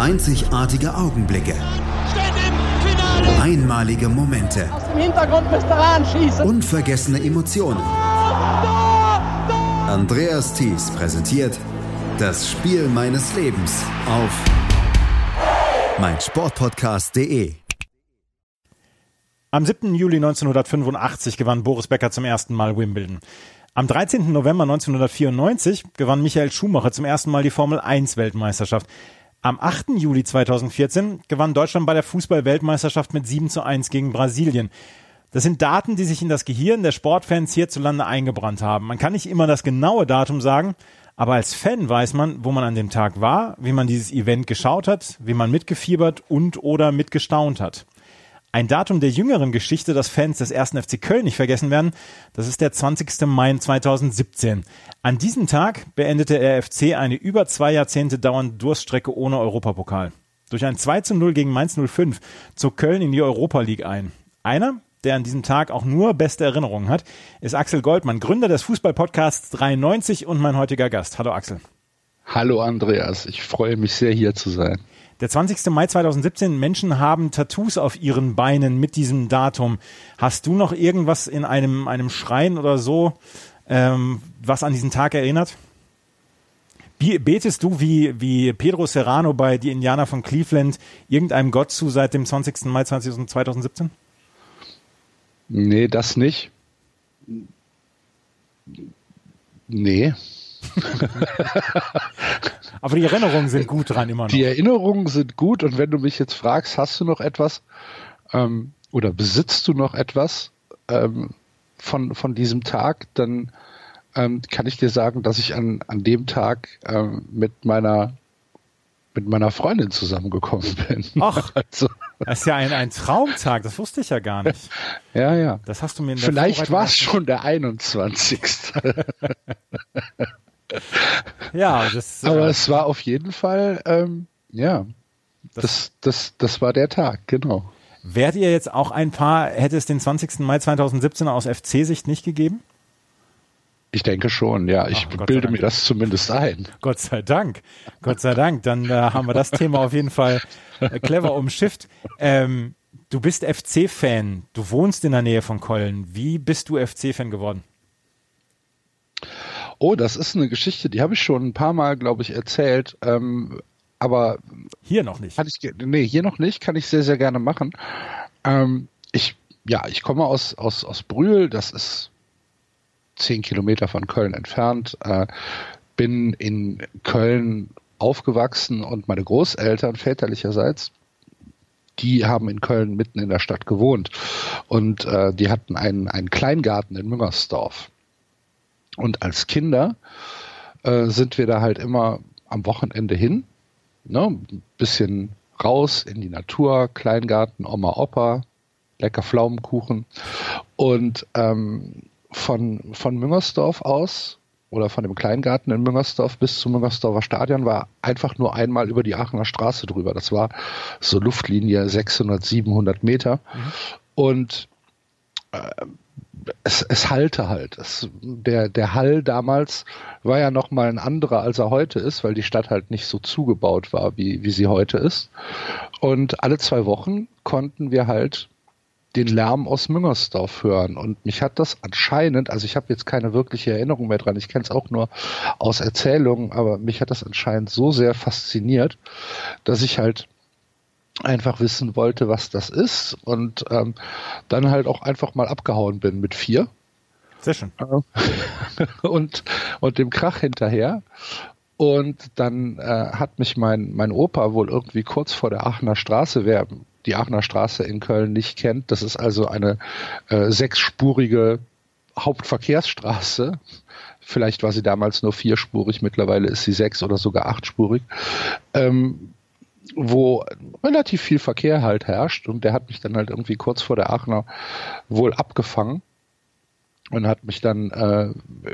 Einzigartige Augenblicke. Einmalige Momente. Aus dem Hintergrund müsst ihr anschießen. Unvergessene Emotionen. Andreas Thies präsentiert das Spiel meines Lebens auf meinsportpodcast.de. Am 7. Juli 1985 gewann Boris Becker zum ersten Mal Wimbledon. Am 13. November 1994 gewann Michael Schumacher zum ersten Mal die Formel 1 Weltmeisterschaft. Am 8. Juli 2014 gewann Deutschland bei der Fußball-Weltmeisterschaft mit 7 zu 1 gegen Brasilien. Das sind Daten, die sich in das Gehirn der Sportfans hierzulande eingebrannt haben. Man kann nicht immer das genaue Datum sagen, aber als Fan weiß man, wo man an dem Tag war, wie man dieses Event geschaut hat, wie man mitgefiebert und oder mitgestaunt hat. Ein Datum der jüngeren Geschichte, das Fans des ersten FC Köln nicht vergessen werden, das ist der 20. Mai 2017. An diesem Tag beendete der FC eine über zwei Jahrzehnte dauernde Durststrecke ohne Europapokal. Durch ein 2 zu 0 gegen Mainz 05 zog Köln in die Europa League ein. Einer, der an diesem Tag auch nur beste Erinnerungen hat, ist Axel Goldmann, Gründer des Fußballpodcasts 93 und mein heutiger Gast. Hallo Axel. Hallo Andreas, ich freue mich sehr hier zu sein. Der 20. Mai 2017, Menschen haben Tattoos auf ihren Beinen mit diesem Datum. Hast du noch irgendwas in einem, einem Schrein oder so, ähm, was an diesen Tag erinnert? Betest du wie, wie Pedro Serrano bei Die Indianer von Cleveland irgendeinem Gott zu seit dem 20. Mai 2017? Nee, das nicht. Nee. Aber die Erinnerungen sind gut dran immer noch. Die Erinnerungen sind gut und wenn du mich jetzt fragst, hast du noch etwas ähm, oder besitzt du noch etwas ähm, von, von diesem Tag, dann ähm, kann ich dir sagen, dass ich an, an dem Tag ähm, mit meiner mit meiner Freundin zusammengekommen bin. Ach, also. das ist ja ein, ein Traumtag, das wusste ich ja gar nicht. Ja, ja. Das hast du mir in der Vielleicht war es schon der 21. ja, das. Aber äh, es war auf jeden Fall, ähm, ja, das, das, das, das war der Tag, genau. Wärt ihr jetzt auch ein paar, hätte es den 20. Mai 2017 aus FC-Sicht nicht gegeben? Ich denke schon, ja. Ich Ach, bilde mir das zumindest ein. Gott sei Dank. Gott sei Dank. Dann äh, haben wir das Thema auf jeden Fall äh, clever umschifft. Ähm, du bist FC-Fan. Du wohnst in der Nähe von Köln. Wie bist du FC-Fan geworden? Oh, das ist eine Geschichte, die habe ich schon ein paar Mal, glaube ich, erzählt. Ähm, aber hier noch nicht. Kann ich, nee, hier noch nicht. Kann ich sehr, sehr gerne machen. Ähm, ich, ja, ich komme aus, aus, aus Brühl. Das ist zehn Kilometer von Köln entfernt. Äh, bin in Köln aufgewachsen und meine Großeltern väterlicherseits die haben in Köln mitten in der Stadt gewohnt und äh, die hatten einen, einen Kleingarten in Müngersdorf. Und als Kinder äh, sind wir da halt immer am Wochenende hin, ne, ein bisschen raus in die Natur, Kleingarten, Oma, Opa, lecker Pflaumenkuchen. Und ähm, von, von Müngersdorf aus oder von dem Kleingarten in Müngersdorf bis zum Müngersdorfer Stadion war einfach nur einmal über die Aachener Straße drüber. Das war so Luftlinie 600, 700 Meter. Mhm. Und äh, es, es hallte halt. Es, der, der Hall damals war ja noch mal ein anderer, als er heute ist, weil die Stadt halt nicht so zugebaut war, wie, wie sie heute ist. Und alle zwei Wochen konnten wir halt den Lärm aus Müngersdorf hören. Und mich hat das anscheinend, also ich habe jetzt keine wirkliche Erinnerung mehr dran, ich kenne es auch nur aus Erzählungen, aber mich hat das anscheinend so sehr fasziniert, dass ich halt einfach wissen wollte, was das ist und ähm, dann halt auch einfach mal abgehauen bin mit vier. Sehr schön. und, und dem Krach hinterher. Und dann äh, hat mich mein, mein Opa wohl irgendwie kurz vor der Aachener Straße, wer die Aachener Straße in Köln nicht kennt, das ist also eine äh, sechsspurige Hauptverkehrsstraße. Vielleicht war sie damals nur vierspurig, mittlerweile ist sie sechs oder sogar achtspurig. Ähm, wo relativ viel Verkehr halt herrscht und der hat mich dann halt irgendwie kurz vor der Aachener wohl abgefangen und hat mich dann äh,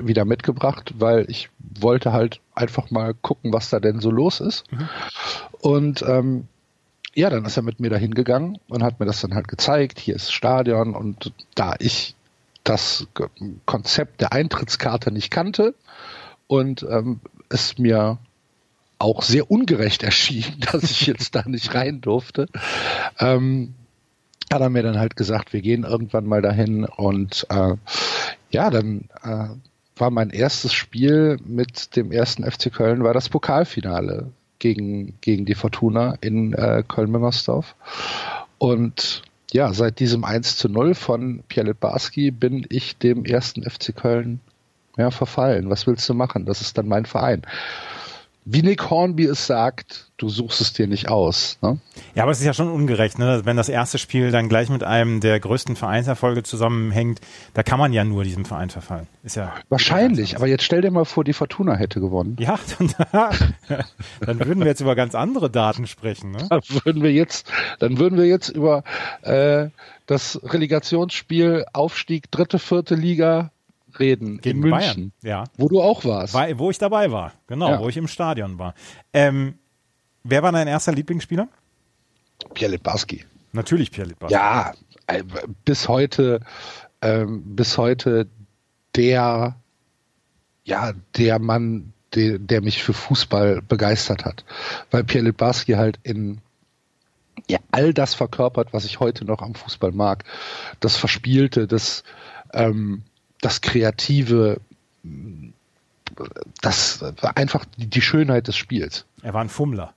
wieder mitgebracht, weil ich wollte halt einfach mal gucken, was da denn so los ist. Mhm. Und ähm, ja, dann ist er mit mir da hingegangen und hat mir das dann halt gezeigt. Hier ist Stadion und da ich das Konzept der Eintrittskarte nicht kannte und ähm, es mir auch sehr ungerecht erschien, dass ich jetzt da nicht rein durfte. Ähm, hat er mir dann halt gesagt, wir gehen irgendwann mal dahin und äh, ja, dann äh, war mein erstes Spiel mit dem ersten FC Köln, war das Pokalfinale gegen, gegen die Fortuna in äh, Köln-Müngersdorf. Und ja, seit diesem 1 zu 0 von Pierre Barski bin ich dem ersten FC Köln ja, verfallen. Was willst du machen? Das ist dann mein Verein wie Nick Hornby es sagt, du suchst es dir nicht aus. Ne? Ja, aber es ist ja schon ungerecht, ne? wenn das erste Spiel dann gleich mit einem der größten Vereinserfolge zusammenhängt. Da kann man ja nur diesem Verein verfallen. Ist ja Wahrscheinlich, aber jetzt stell dir mal vor, die Fortuna hätte gewonnen. Ja, dann, dann würden wir jetzt über ganz andere Daten sprechen. Ne? Dann würden wir jetzt, dann würden wir jetzt über äh, das Relegationsspiel Aufstieg dritte, vierte Liga reden Gegen in München, Bayern, ja. wo du auch warst. War, wo ich dabei war, genau, ja. wo ich im Stadion war. Ähm, wer war dein erster Lieblingsspieler? Pierre Litbarski. Natürlich Pierre Litbarski. Ja, äh, bis heute, ähm, bis heute der, ja, der Mann, der, der mich für Fußball begeistert hat. Weil Pierre Litbarski halt in ja, all das verkörpert, was ich heute noch am Fußball mag. Das Verspielte, das, ähm, das Kreative, das war einfach die Schönheit des Spiels. Er war ein Fummler.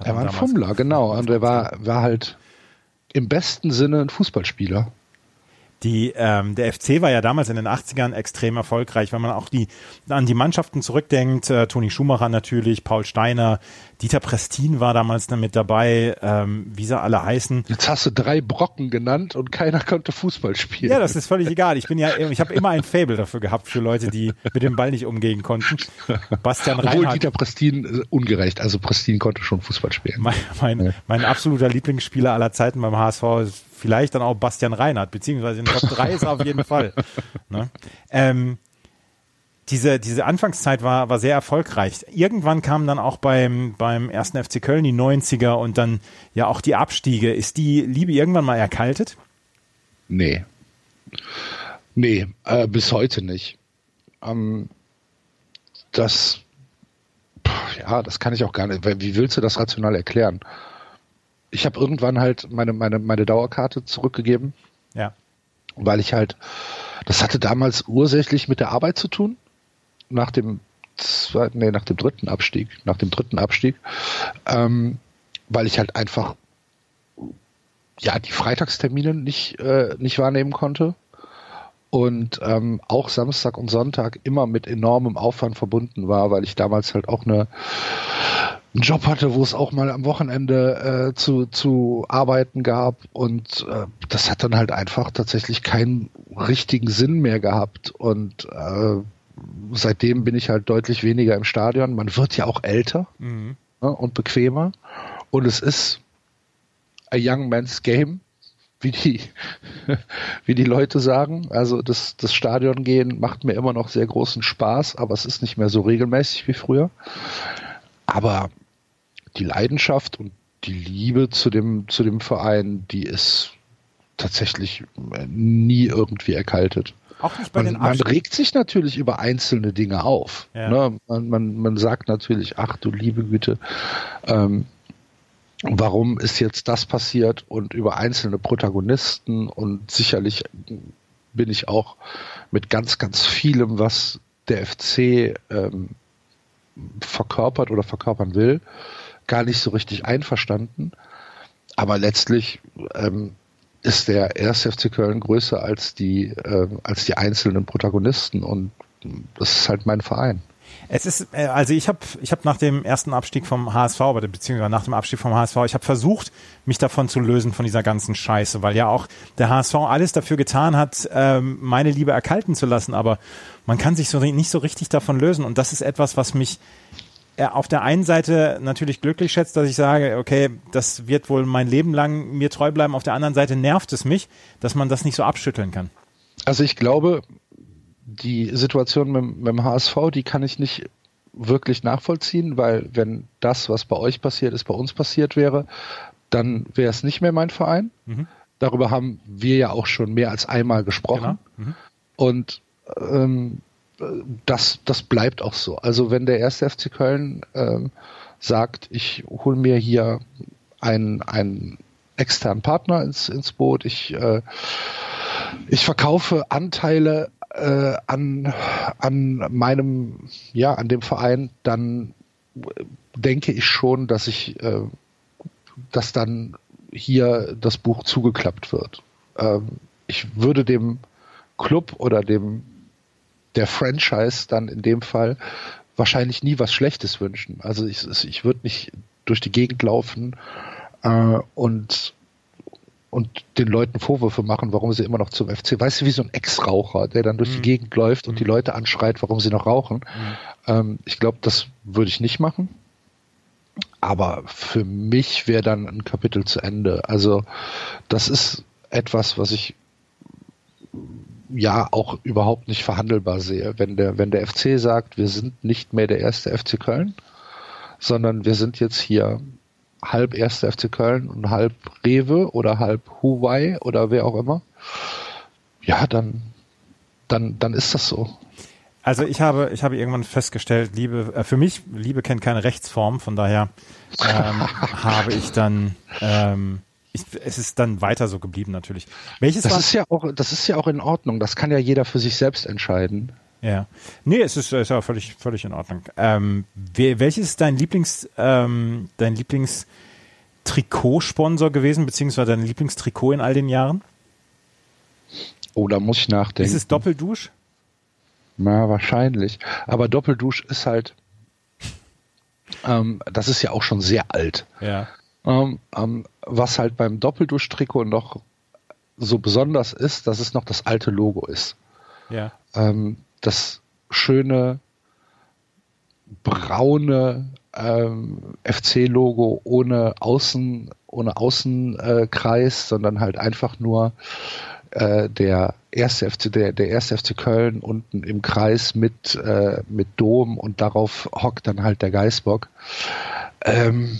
Er war ein Fummler, genau. Und er war, war halt im besten Sinne ein Fußballspieler. Die, ähm, der FC war ja damals in den 80ern extrem erfolgreich, wenn man auch die, an die Mannschaften zurückdenkt. Äh, Toni Schumacher natürlich, Paul Steiner, Dieter Prestin war damals mit dabei, ähm, wie sie alle heißen. Jetzt hast du drei Brocken genannt und keiner konnte Fußball spielen. Ja, das ist völlig egal. Ich bin ja, ich habe immer ein Fable dafür gehabt für Leute, die mit dem Ball nicht umgehen konnten. Bastian Obwohl Reinhardt. Dieter Prestin äh, ungerecht, also Prestin konnte schon Fußball spielen. Mein, mein, mein absoluter Lieblingsspieler aller Zeiten beim HSV ist vielleicht dann auch Bastian Reinhardt, beziehungsweise in Top 3 ist er auf jeden Fall. Ne? Ähm, diese, diese Anfangszeit war, war sehr erfolgreich. Irgendwann kamen dann auch beim, beim ersten FC Köln die 90er und dann ja auch die Abstiege. Ist die Liebe irgendwann mal erkaltet? Nee. Nee, äh, bis heute nicht. Ähm, das, ja, das kann ich auch gar nicht. Wie willst du das rational erklären? Ich habe irgendwann halt meine, meine, meine Dauerkarte zurückgegeben. Ja. Weil ich halt, das hatte damals ursächlich mit der Arbeit zu tun. Nach dem zweiten, nee, nach dem dritten Abstieg, nach dem dritten Abstieg, ähm, weil ich halt einfach ja die Freitagstermine nicht äh, nicht wahrnehmen konnte und ähm, auch Samstag und Sonntag immer mit enormem Aufwand verbunden war, weil ich damals halt auch eine einen Job hatte, wo es auch mal am Wochenende äh, zu, zu arbeiten gab und äh, das hat dann halt einfach tatsächlich keinen richtigen Sinn mehr gehabt und äh, seitdem bin ich halt deutlich weniger im Stadion. Man wird ja auch älter mhm. ne, und bequemer und es ist a young man's game, wie die, wie die Leute sagen. Also das, das Stadion gehen macht mir immer noch sehr großen Spaß, aber es ist nicht mehr so regelmäßig wie früher. Aber die Leidenschaft und die Liebe zu dem, zu dem Verein, die ist tatsächlich äh, nie irgendwie erkaltet. Auch nicht bei man, den man regt sich natürlich über einzelne Dinge auf. Ja. Ne? Man, man, man sagt natürlich, ach du liebe Güte, ähm, warum ist jetzt das passiert und über einzelne Protagonisten und sicherlich bin ich auch mit ganz, ganz vielem, was der FC ähm, verkörpert oder verkörpern will, gar nicht so richtig einverstanden. Aber letztlich ähm, ist der 1. FC Köln größer als die, äh, als die einzelnen Protagonisten und das ist halt mein Verein. Es ist, äh, also ich habe ich hab nach dem ersten Abstieg vom HSV, beziehungsweise nach dem Abstieg vom HSV, ich habe versucht, mich davon zu lösen, von dieser ganzen Scheiße, weil ja auch der HSV alles dafür getan hat, ähm, meine Liebe erkalten zu lassen, aber man kann sich so nicht so richtig davon lösen und das ist etwas, was mich auf der einen Seite natürlich glücklich schätzt, dass ich sage, okay, das wird wohl mein Leben lang mir treu bleiben. Auf der anderen Seite nervt es mich, dass man das nicht so abschütteln kann. Also ich glaube, die Situation mit, mit dem HSV, die kann ich nicht wirklich nachvollziehen, weil wenn das, was bei euch passiert ist, bei uns passiert wäre, dann wäre es nicht mehr mein Verein. Mhm. Darüber haben wir ja auch schon mehr als einmal gesprochen. Genau. Mhm. Und ähm, das, das bleibt auch so. Also wenn der erste FC Köln ähm, sagt, ich hole mir hier einen, einen externen Partner ins, ins Boot, ich, äh, ich verkaufe Anteile äh, an, an meinem, ja, an dem Verein, dann denke ich schon, dass ich, äh, dass dann hier das Buch zugeklappt wird. Ähm, ich würde dem Club oder dem der Franchise dann in dem Fall wahrscheinlich nie was Schlechtes wünschen. Also ich, ich würde nicht durch die Gegend laufen äh, und und den Leuten Vorwürfe machen, warum sie immer noch zum FC. Weißt du, wie so ein Ex-Raucher, der dann durch mhm. die Gegend läuft und mhm. die Leute anschreit, warum sie noch rauchen. Mhm. Ähm, ich glaube, das würde ich nicht machen. Aber für mich wäre dann ein Kapitel zu Ende. Also das ist etwas, was ich ja auch überhaupt nicht verhandelbar sehe. Wenn der, wenn der FC sagt, wir sind nicht mehr der erste FC Köln, sondern wir sind jetzt hier halb erste FC Köln und halb Rewe oder halb Huawei oder wer auch immer, ja, dann, dann, dann ist das so. Also ich habe, ich habe irgendwann festgestellt, Liebe, äh, für mich, Liebe kennt keine Rechtsform, von daher ähm, habe ich dann, ähm, ich, es ist dann weiter so geblieben natürlich. Welches das ist ja auch, das ist ja auch in Ordnung. Das kann ja jeder für sich selbst entscheiden. Ja, nee, es ist, ist ja völlig, völlig in Ordnung. Ähm, welches ist dein Lieblings, ähm, dein Lieblings Trikotsponsor gewesen, beziehungsweise dein Lieblingstrikot in all den Jahren? Oh, da muss ich nachdenken. Ist es Doppeldusch? Na, wahrscheinlich. Aber Doppeldusch ist halt, ähm, das ist ja auch schon sehr alt. Ja. Ähm, ähm, was halt beim Doppeldusch-Trikot noch so besonders ist, dass es noch das alte Logo ist. Ja. Ähm, das schöne braune ähm, FC-Logo ohne Außen, ohne Außenkreis, sondern halt einfach nur äh, der erste FC, der, der erste FC Köln unten im Kreis mit, äh, mit Dom und darauf hockt dann halt der Geißbock. Ähm,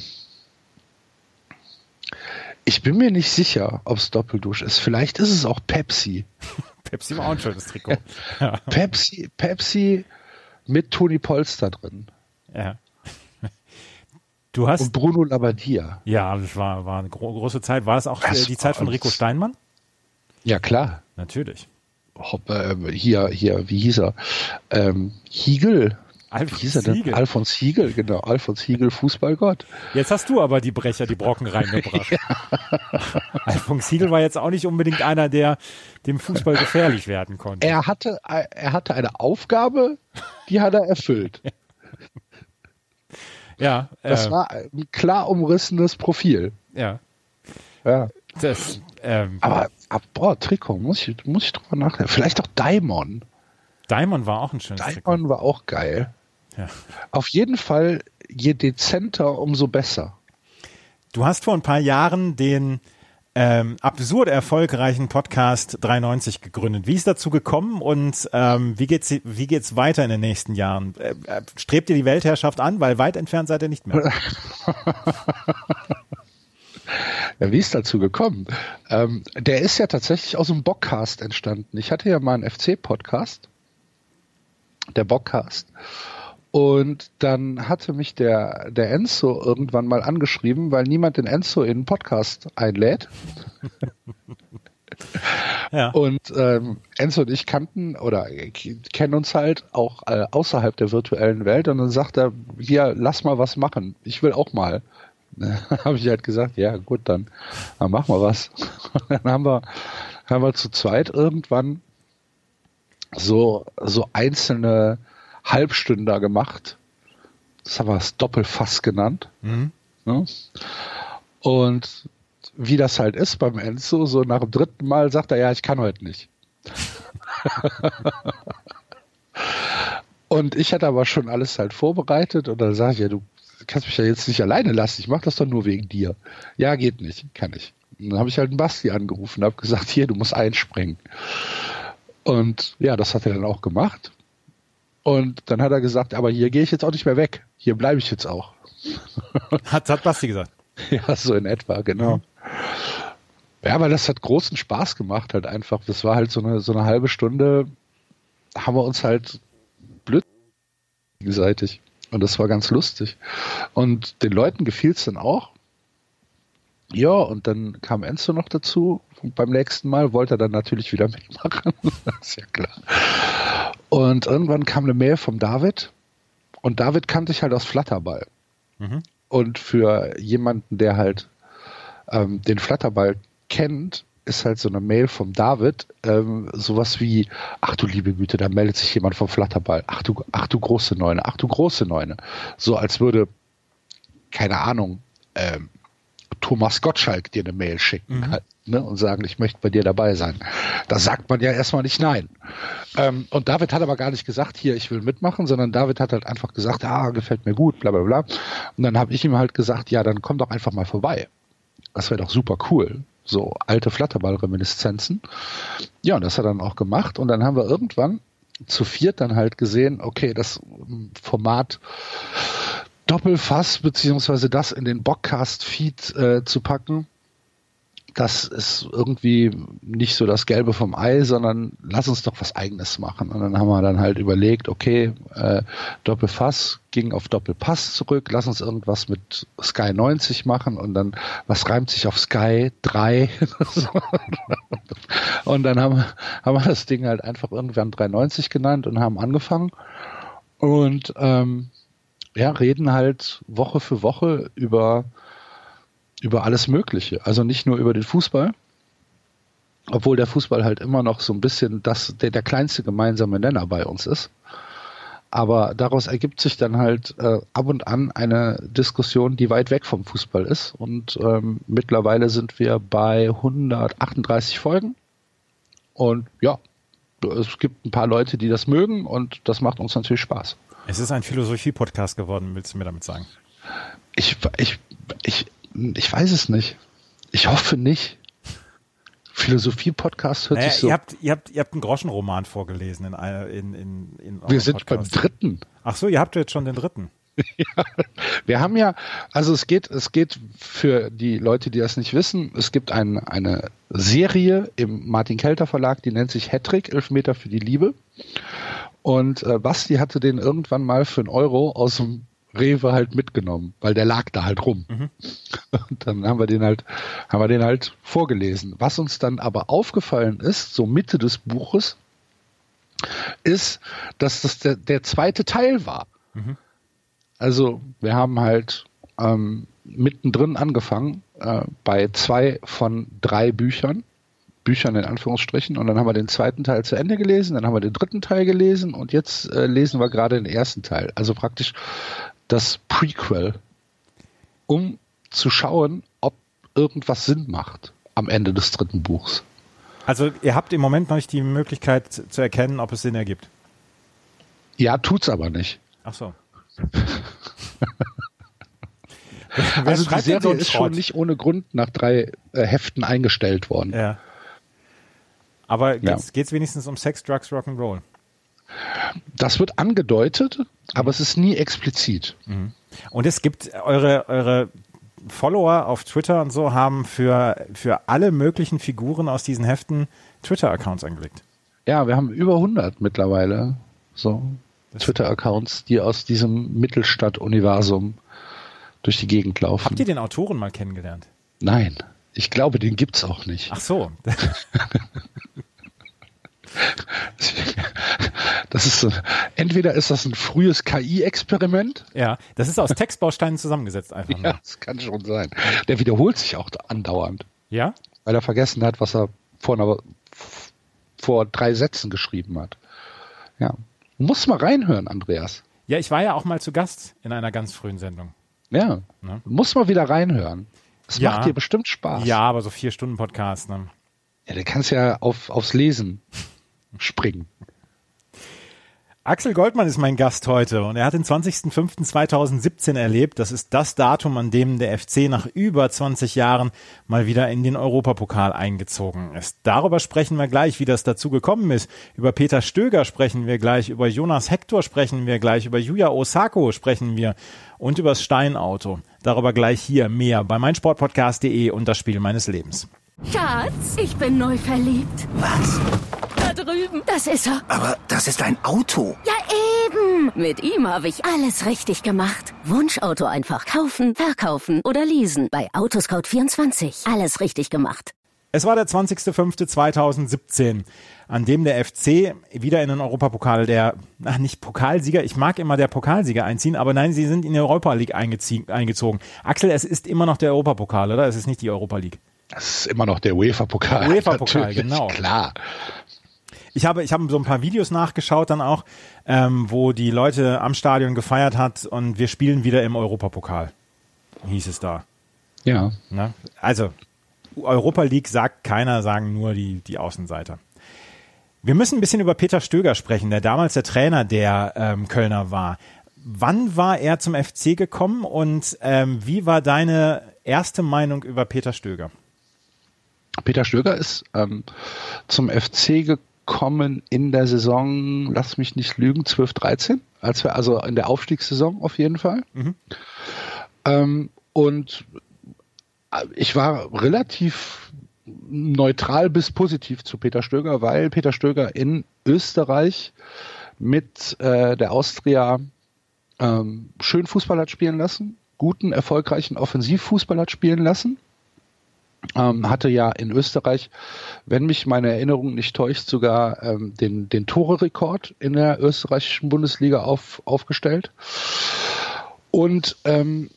ich bin mir nicht sicher, ob es Doppeldusch ist. Vielleicht ist es auch Pepsi. Pepsi war auch ein schönes Trikot. Pepsi, Pepsi mit Toni Polster drin. Ja. Du hast. Und Bruno Labbadia. Ja, das war, war eine gro große Zeit. War es auch das die Zeit von Rico Steinmann? Ja, klar. Natürlich. Hopp, äh, hier, hier, wie hieß er? Ähm, Hiegel. Alfons wie hieß er denn? Hiegel. Alfons Hiegel, genau. Alfons Hiegel, Fußballgott. Jetzt hast du aber die Brecher, die Brocken reingebracht. ja. Alfons Hiegel war jetzt auch nicht unbedingt einer, der dem Fußball gefährlich werden konnte. Er hatte, er hatte eine Aufgabe, die hat er erfüllt. Ja. Das äh, war ein klar umrissenes Profil. Ja. Ja. Das, ähm, aber, aber, boah, Trikot, muss ich, muss ich drüber nachdenken. Vielleicht auch Daimon. Daimon war auch ein schönes Daimon Trikot. war auch geil. Ja. Auf jeden Fall, je dezenter, umso besser. Du hast vor ein paar Jahren den ähm, absurd erfolgreichen Podcast 93 gegründet. Wie ist dazu gekommen und ähm, wie geht's wie geht's weiter in den nächsten Jahren? Äh, äh strebt ihr die Weltherrschaft an, weil weit entfernt seid ihr nicht mehr? Ja, wie ist dazu gekommen? Ähm, der ist ja tatsächlich aus dem Bockcast entstanden. Ich hatte ja mal einen FC-Podcast, der Bockcast. Und dann hatte mich der, der Enzo irgendwann mal angeschrieben, weil niemand den Enzo in einen Podcast einlädt. ja. Und ähm, Enzo und ich kannten oder kennen uns halt auch äh, außerhalb der virtuellen Welt. Und dann sagt er, hier, lass mal was machen. Ich will auch mal. habe ich halt gesagt, ja gut, dann, dann machen wir was. Und dann haben wir, haben wir zu zweit irgendwann so, so einzelne Halbstünder gemacht. Das haben wir das Doppelfass genannt. Mhm. Ja. Und wie das halt ist beim Enzo, so nach dem dritten Mal sagt er, ja, ich kann heute nicht. und ich hatte aber schon alles halt vorbereitet und dann sage ich, ja, du kannst mich ja jetzt nicht alleine lassen, ich mache das doch nur wegen dir. Ja, geht nicht, kann ich. Und dann habe ich halt einen Basti angerufen und habe gesagt, hier, du musst einspringen. Und ja, das hat er dann auch gemacht. Und dann hat er gesagt, aber hier gehe ich jetzt auch nicht mehr weg. Hier bleibe ich jetzt auch. hat, hat Basti gesagt. Ja, so in etwa, genau. Mhm. Ja, weil das hat großen Spaß gemacht, halt einfach. Das war halt so eine, so eine halbe Stunde, haben wir uns halt blöd gegenseitig. Und das war ganz lustig. Und den Leuten gefiel es dann auch. Ja, und dann kam Enzo noch dazu. Und beim nächsten Mal wollte er dann natürlich wieder mitmachen. das ist ja klar. Und irgendwann kam eine Mail vom David. Und David kannte ich halt aus Flatterball. Mhm. Und für jemanden, der halt ähm, den Flatterball kennt, ist halt so eine Mail vom David, ähm, sowas wie, ach du liebe Güte, da meldet sich jemand vom Flatterball, ach du, ach du große Neune, ach du große Neune. So als würde, keine Ahnung, ähm, Thomas Gottschalk dir eine Mail schicken mhm. halt, ne, und sagen, ich möchte bei dir dabei sein. Da sagt man ja erstmal nicht nein. Ähm, und David hat aber gar nicht gesagt, hier, ich will mitmachen, sondern David hat halt einfach gesagt, ah, gefällt mir gut, bla bla bla. Und dann habe ich ihm halt gesagt, ja, dann komm doch einfach mal vorbei. Das wäre doch super cool so alte Flatterball-Reminiszenzen. Ja, und das hat er dann auch gemacht. Und dann haben wir irgendwann zu viert dann halt gesehen, okay, das Format Doppelfass, beziehungsweise das in den Bockcast-Feed äh, zu packen, das ist irgendwie nicht so das Gelbe vom Ei, sondern lass uns doch was Eigenes machen. Und dann haben wir dann halt überlegt, okay, äh, Doppelfass ging auf Doppelpass zurück, lass uns irgendwas mit Sky 90 machen und dann, was reimt sich auf Sky 3? und dann haben, haben wir das Ding halt einfach irgendwann 390 genannt und haben angefangen. Und ähm, ja, reden halt Woche für Woche über über alles Mögliche. Also nicht nur über den Fußball, obwohl der Fußball halt immer noch so ein bisschen das, der, der kleinste gemeinsame Nenner bei uns ist. Aber daraus ergibt sich dann halt äh, ab und an eine Diskussion, die weit weg vom Fußball ist. Und ähm, mittlerweile sind wir bei 138 Folgen. Und ja, es gibt ein paar Leute, die das mögen und das macht uns natürlich Spaß. Es ist ein Philosophie-Podcast geworden, willst du mir damit sagen? Ich, ich, ich, ich weiß es nicht. Ich hoffe nicht. Philosophie-Podcast hört naja, sich so. Ihr habt, ihr, habt, ihr habt einen Groschenroman vorgelesen in, in, in, in Wir sind Podcast. beim dritten. Ach so, ihr habt jetzt schon den dritten. ja, wir haben ja, also es geht, es geht für die Leute, die das nicht wissen, es gibt ein, eine Serie im Martin Kelter Verlag, die nennt sich Hattrick, Elfmeter für die Liebe. Und äh, Basti hatte den irgendwann mal für einen Euro aus dem Rewe halt mitgenommen, weil der lag da halt rum. Mhm. Und dann haben wir den halt, haben wir den halt vorgelesen. Was uns dann aber aufgefallen ist, so Mitte des Buches, ist, dass das der, der zweite Teil war. Mhm. Also wir haben halt ähm, mittendrin angefangen äh, bei zwei von drei Büchern. Büchern in Anführungsstrichen und dann haben wir den zweiten Teil zu Ende gelesen, dann haben wir den dritten Teil gelesen und jetzt äh, lesen wir gerade den ersten Teil. Also praktisch das Prequel, um zu schauen, ob irgendwas Sinn macht am Ende des dritten Buchs. Also ihr habt im Moment noch nicht die Möglichkeit zu erkennen, ob es Sinn ergibt. Ja, tut's aber nicht. Ach so. Also die Serie ist schon nicht ohne Grund nach drei äh, Heften eingestellt worden. Ja. Aber geht's, ja. geht's wenigstens um Sex, Drugs, Rock'n'Roll? Das wird angedeutet, aber es ist nie explizit. Mhm. Und es gibt eure, eure Follower auf Twitter und so haben für, für alle möglichen Figuren aus diesen Heften Twitter-Accounts angelegt. Ja, wir haben über 100 mittlerweile so Twitter-Accounts, die aus diesem Mittelstadt-Universum durch die Gegend laufen. Habt ihr den Autoren mal kennengelernt? Nein, ich glaube, den gibt's auch nicht. Ach so. Das ist so, entweder ist das ein frühes KI-Experiment. Ja, das ist aus Textbausteinen zusammengesetzt einfach. Ja, das kann schon sein. Der wiederholt sich auch andauernd. Ja? Weil er vergessen hat, was er vor, einer, vor drei Sätzen geschrieben hat. Ja. Muss mal reinhören, Andreas. Ja, ich war ja auch mal zu Gast in einer ganz frühen Sendung. Ja. Ne? Muss mal wieder reinhören. Es ja. macht dir bestimmt Spaß. Ja, aber so vier Stunden Podcast, ne? Ja, du kannst ja auf, aufs Lesen springen. Axel Goldmann ist mein Gast heute und er hat den 20.05.2017 erlebt. Das ist das Datum, an dem der FC nach über 20 Jahren mal wieder in den Europapokal eingezogen ist. Darüber sprechen wir gleich, wie das dazu gekommen ist. Über Peter Stöger sprechen wir gleich, über Jonas Hector sprechen wir gleich, über Yuya Osako sprechen wir und über das Steinauto. Darüber gleich hier mehr bei meinsportpodcast.de und das Spiel meines Lebens. Schatz, ich bin neu verliebt. Was? Da drüben. Das ist er. Aber das ist ein Auto. Ja, Hm, mit ihm habe ich alles richtig gemacht. Wunschauto einfach kaufen, verkaufen oder leasen. Bei Autoscout24. Alles richtig gemacht. Es war der 20.05.2017, an dem der FC wieder in den Europapokal der, ach nicht Pokalsieger, ich mag immer der Pokalsieger einziehen, aber nein, sie sind in die Europa League eingezogen. Axel, es ist immer noch der Europapokal, oder? Es ist nicht die Europa League. Es ist immer noch der UEFA-Pokal. UEFA-Pokal, genau. Klar. Ich habe, ich habe so ein paar Videos nachgeschaut dann auch, ähm, wo die Leute am Stadion gefeiert hat und wir spielen wieder im Europapokal. Hieß es da. Ja. Na? Also, Europa League sagt keiner, sagen nur die, die Außenseiter. Wir müssen ein bisschen über Peter Stöger sprechen, der damals der Trainer der ähm, Kölner war. Wann war er zum FC gekommen und ähm, wie war deine erste Meinung über Peter Stöger? Peter Stöger ist ähm, zum FC gekommen in der Saison, lass mich nicht lügen, 12, 13, als wir, also in der Aufstiegssaison auf jeden Fall. Mhm. Ähm, und ich war relativ neutral bis positiv zu Peter Stöger, weil Peter Stöger in Österreich mit äh, der Austria ähm, schön Fußball hat spielen lassen, guten, erfolgreichen Offensivfußball hat spielen lassen. Ähm, hatte ja in Österreich, wenn mich meine Erinnerung nicht täuscht, sogar ähm, den, den Tore-Rekord in der österreichischen Bundesliga auf, aufgestellt. Und ähm,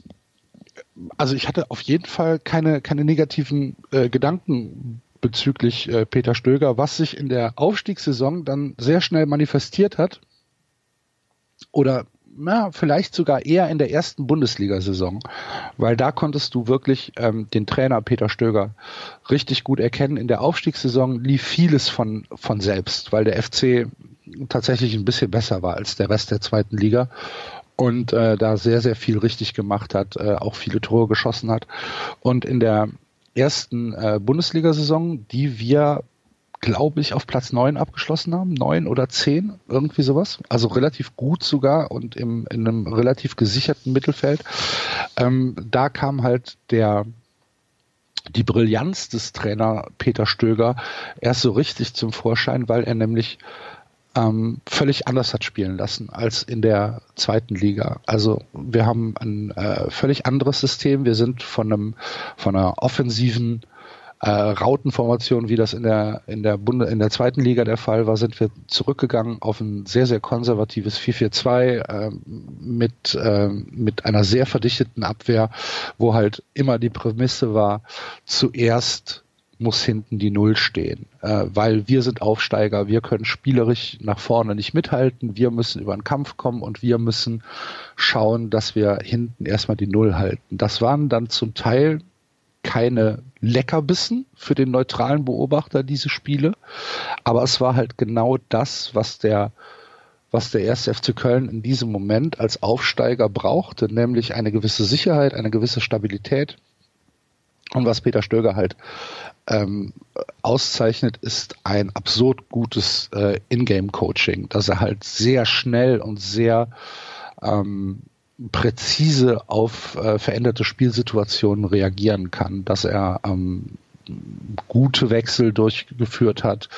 also ich hatte auf jeden Fall keine, keine negativen äh, Gedanken bezüglich äh, Peter Stöger, was sich in der Aufstiegssaison dann sehr schnell manifestiert hat. Oder na, vielleicht sogar eher in der ersten Bundesliga-Saison, weil da konntest du wirklich ähm, den Trainer Peter Stöger richtig gut erkennen. In der Aufstiegssaison lief vieles von, von selbst, weil der FC tatsächlich ein bisschen besser war als der Rest der zweiten Liga und äh, da sehr, sehr viel richtig gemacht hat, äh, auch viele Tore geschossen hat. Und in der ersten äh, Bundesliga-Saison, die wir, glaube ich, auf Platz neun abgeschlossen haben, neun oder zehn, irgendwie sowas, also relativ gut sogar und im, in einem relativ gesicherten Mittelfeld, ähm, da kam halt der die Brillanz des Trainer Peter Stöger erst so richtig zum Vorschein, weil er nämlich ähm, völlig anders hat spielen lassen als in der zweiten Liga. Also wir haben ein äh, völlig anderes System. Wir sind von einem von einer offensiven äh, Rautenformation, wie das in der in der Bunde, in der zweiten Liga der Fall war, sind wir zurückgegangen auf ein sehr sehr konservatives 4-4-2 äh, mit äh, mit einer sehr verdichteten Abwehr, wo halt immer die Prämisse war, zuerst muss hinten die Null stehen, äh, weil wir sind Aufsteiger, wir können spielerisch nach vorne nicht mithalten, wir müssen über den Kampf kommen und wir müssen schauen, dass wir hinten erstmal die Null halten. Das waren dann zum Teil keine Leckerbissen für den neutralen Beobachter, diese Spiele, aber es war halt genau das, was der was der erste FC Köln in diesem Moment als Aufsteiger brauchte, nämlich eine gewisse Sicherheit, eine gewisse Stabilität. Und was Peter Stöger halt ähm, auszeichnet, ist ein absurd gutes äh, Ingame-Coaching, dass er halt sehr schnell und sehr ähm, präzise auf äh, veränderte Spielsituationen reagieren kann, dass er ähm, gute Wechsel durchgeführt hat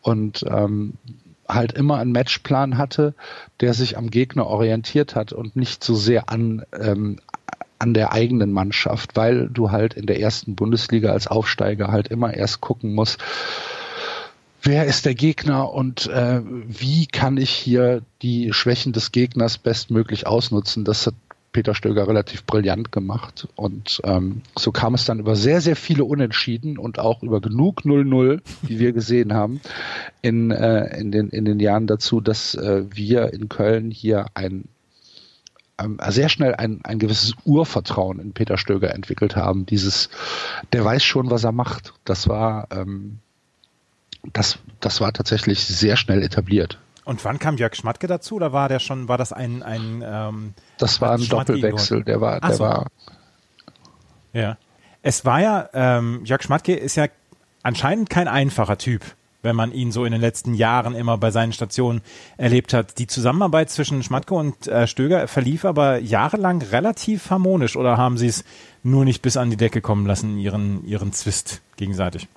und ähm, halt immer einen Matchplan hatte, der sich am Gegner orientiert hat und nicht so sehr an ähm, an der eigenen Mannschaft, weil du halt in der ersten Bundesliga als Aufsteiger halt immer erst gucken musst, wer ist der Gegner und äh, wie kann ich hier die Schwächen des Gegners bestmöglich ausnutzen. Das hat Peter Stöger relativ brillant gemacht. Und ähm, so kam es dann über sehr, sehr viele Unentschieden und auch über genug 0-0, wie wir gesehen haben, in, äh, in, den, in den Jahren dazu, dass äh, wir in Köln hier ein ähm, sehr schnell ein, ein gewisses Urvertrauen in Peter Stöger entwickelt haben. Dieses, der weiß schon, was er macht. Das war, ähm, das, das war tatsächlich sehr schnell etabliert. Und wann kam Jörg Schmatke dazu? Oder war der schon, war das ein, ein ähm, Das war ein Doppelwechsel. Der war, der so. war. Ja. Es war ja, ähm, Jörg Schmatke ist ja anscheinend kein einfacher Typ wenn man ihn so in den letzten Jahren immer bei seinen Stationen erlebt hat. Die Zusammenarbeit zwischen Schmatke und äh, Stöger verlief aber jahrelang relativ harmonisch oder haben sie es nur nicht bis an die Decke kommen lassen, ihren, ihren Zwist gegenseitig?